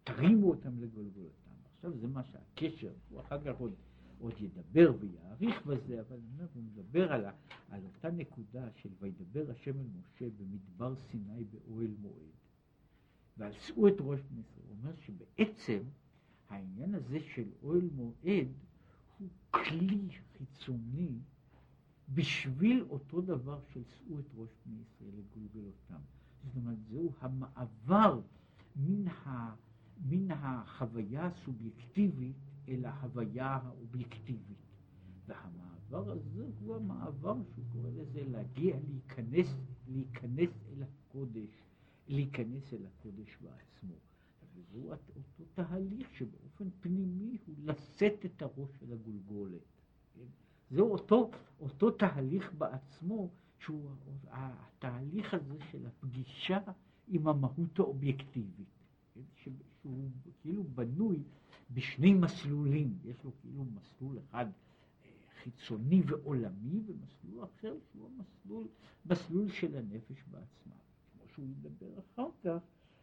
תרימו אותם לגולגולותם. עכשיו זה מה שהקשר, הוא אחר כך עוד, עוד ידבר ויעריך בזה, אבל הוא מדבר על, על אותה נקודה של וידבר השם אל משה במדבר סיני באוהל מועד, ועל שאו את ראש בני ישראל. הוא אומר שבעצם העניין הזה של אוהל מועד הוא כלי חיצוני בשביל אותו דבר של שאו את ראש בני ישראל לגולגל אותם. זאת אומרת, זהו המעבר מן, ה, מן החוויה הסובייקטיבית אל ההוויה האובייקטיבית. והמעבר הזה הוא המעבר שהוא קורא לזה להגיע, להיכנס, להיכנס אל הקודש, להיכנס אל הקודש בעצמו. וזהו אותו תהליך שבאופן פנימי הוא לשאת את הראש של הגולגולת. כן? זהו אותו, אותו תהליך בעצמו, שהוא התהליך הזה של הפגישה עם המהות האובייקטיבית, כן? שהוא כאילו בנוי בשני מסלולים, יש לו כאילו מסלול אחד אה, חיצוני ועולמי, ומסלול אחר שהוא המסלול, מסלול של הנפש בעצמה. כמו שהוא ידבר אחר כך,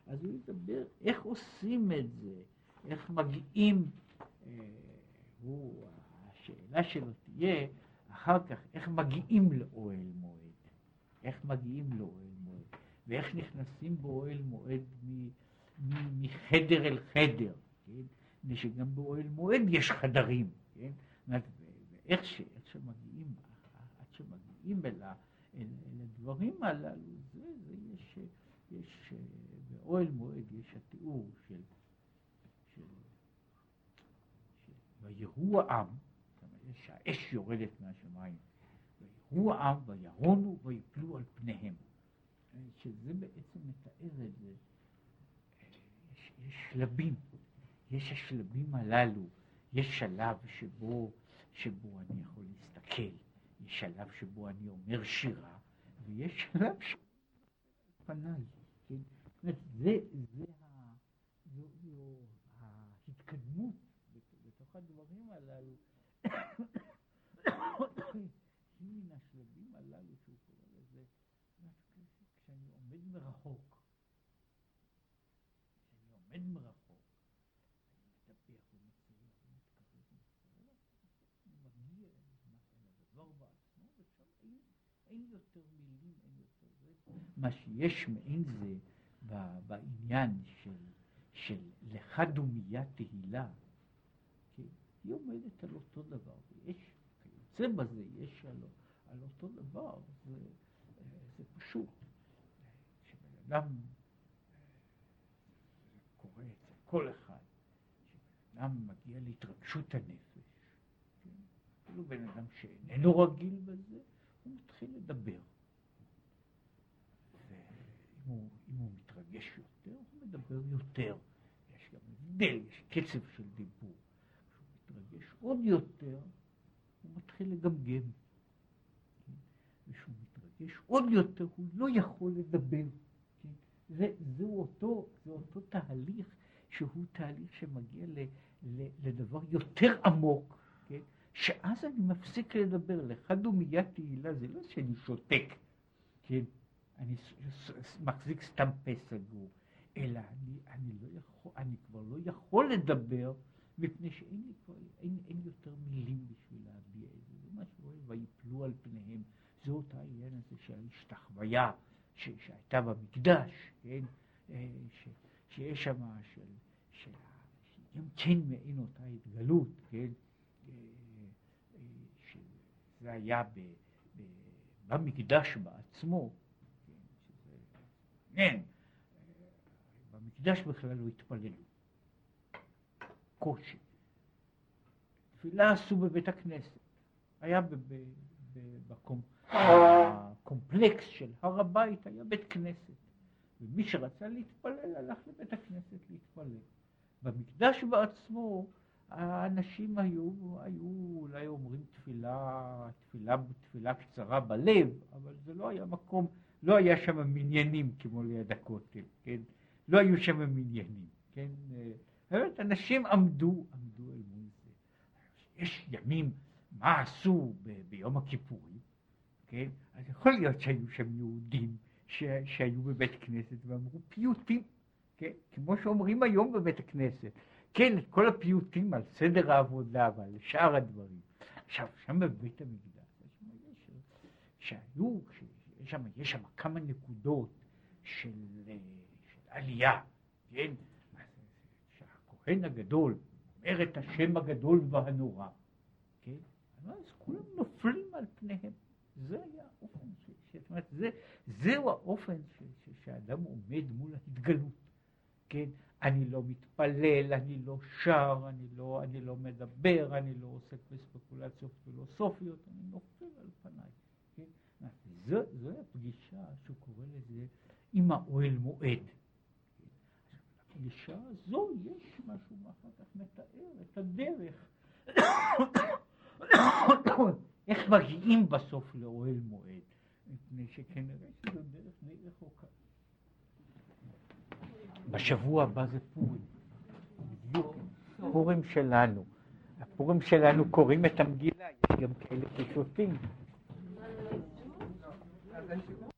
אז הוא ידבר איך עושים את זה, איך מגיעים, אה, הוא, השאלה שלו תהיה אחר כך, איך מגיעים לאוהל מועד, איך מגיעים לאוהל מועד, ואיך נכנסים באוהל מועד מחדר אל חדר, כן? מפני שגם באוהל מועד יש חדרים, כן? ואיך ש, שמגיעים, עד שמגיעים אל, אל, אל הדברים הללו, זה, זה יש, יש, באוהל מועד יש התיאור של, של, של ויהוא העם, שהאש יורדת מהשמיים, ויהוא העם וירונו ויפלו על פניהם, שזה בעצם מתאר את זה, יש, שלבים. יש השלבים הללו, יש שלב שבו, שבו אני יכול להסתכל, יש שלב שבו אני אומר שירה, ויש שלב שפניי, כן? זאת אומרת, זה, זה ה, זו, זו ההתקדמות בתוך הדברים הללו, היא מן השלבים הללו שהוא קורא לזה, כשאני עומד מרחוק, כשאני עומד מרחוק, אין יותר מילים, אין יותר זה. מה שיש מעין זה בעניין של, של לך דומייה תהילה, כן? היא עומדת על אותו דבר, ויש, כיוצא בזה, יש על, על אותו דבר, זה, זה פשוט. כשבן אדם, קורה אצל כל אחד, כשבן מגיע להתרגשות הנפש, כן? אפילו בן אדם שאיננו רגיל בזה, הוא מתחיל לדבר. ואם הוא, מתרגש יותר, הוא מדבר יותר. יש גם הבדל, יש קצב של דיבור. כשהוא מתרגש עוד יותר, הוא מתחיל לגמגם. וכשהוא מתרגש עוד יותר, הוא לא יכול לדבר. זה, זהו אותו, זה אותו תהליך שהוא תהליך שמגיע ל, ל, לדבר יותר עמוק. כן? שאז אני מפסיק לדבר. לך דומיית תהילה זה לא שאני שותק, כן? אני מחזיק סתם פה סגור, אלא אני, אני, לא יכול, אני כבר לא יכול לדבר, מפני שאין לי כבר, אין, אין יותר מילים בשביל להביע את זה. זה מה שרואה, ויפלו על פניהם. זה אותה העניין הזה של ההשתחוויה שהייתה במקדש, כן? אה, ש, שיש שם, של, של, שגם כן מעין אותה התגלות, כן? אה, זה היה ב, ב, במקדש בעצמו, שזה מעניין, במקדש בכלל לא התפללו. קושי. תפילה עשו בבית הכנסת. היה בקומפלקס של הר הבית, היה בית כנסת. ומי שרצה להתפלל הלך לבית הכנסת להתפלל. במקדש בעצמו האנשים היו, היו אולי אומרים תפילה, תפילה, תפילה קצרה בלב, אבל זה לא היה מקום, לא היה שם מניינים כמו ליד הכותל, כן? לא היו שם מניינים, כן? באמת אנשים עמדו, עמדו אל מול זה. יש ימים, מה עשו ב- ביום הכיפורים, כן? אז יכול להיות שהיו שם יהודים ש- שהיו בבית כנסת ואמרו פיוטים, כן? כמו שאומרים היום בבית הכנסת. כן, את כל הפיוטים על סדר העבודה ועל שאר הדברים. עכשיו, שם בבית המקדש, שהיו, יש שם, יש שם כמה נקודות של, של עלייה, כן? שהכהן הגדול אומר את השם הגדול והנורא, כן? אז כולם נופלים על פניהם. זה היה האופן, זאת אומרת, זה, זהו האופן ש, ש, שאדם עומד מול ההתגלות, כן? אני לא מתפלל, אני לא שר, אני לא, אני לא מדבר, אני לא עוסק בספקולציות פילוסופיות, אני נופל על פניי. זו, זו הפגישה שהוא קורא לזה עם האוהל מועד. בפגישה הזו יש משהו, ואחר כך מתאר את הדרך. איך מגיעים בסוף לאוהל מועד, מפני שכנראה שזו דרך די רחוקה. בשבוע הבא זה פורים. בדיוק, פורים שלנו. הפורים שלנו קוראים את המגילה, יש גם כאלה ששותים. Thank you.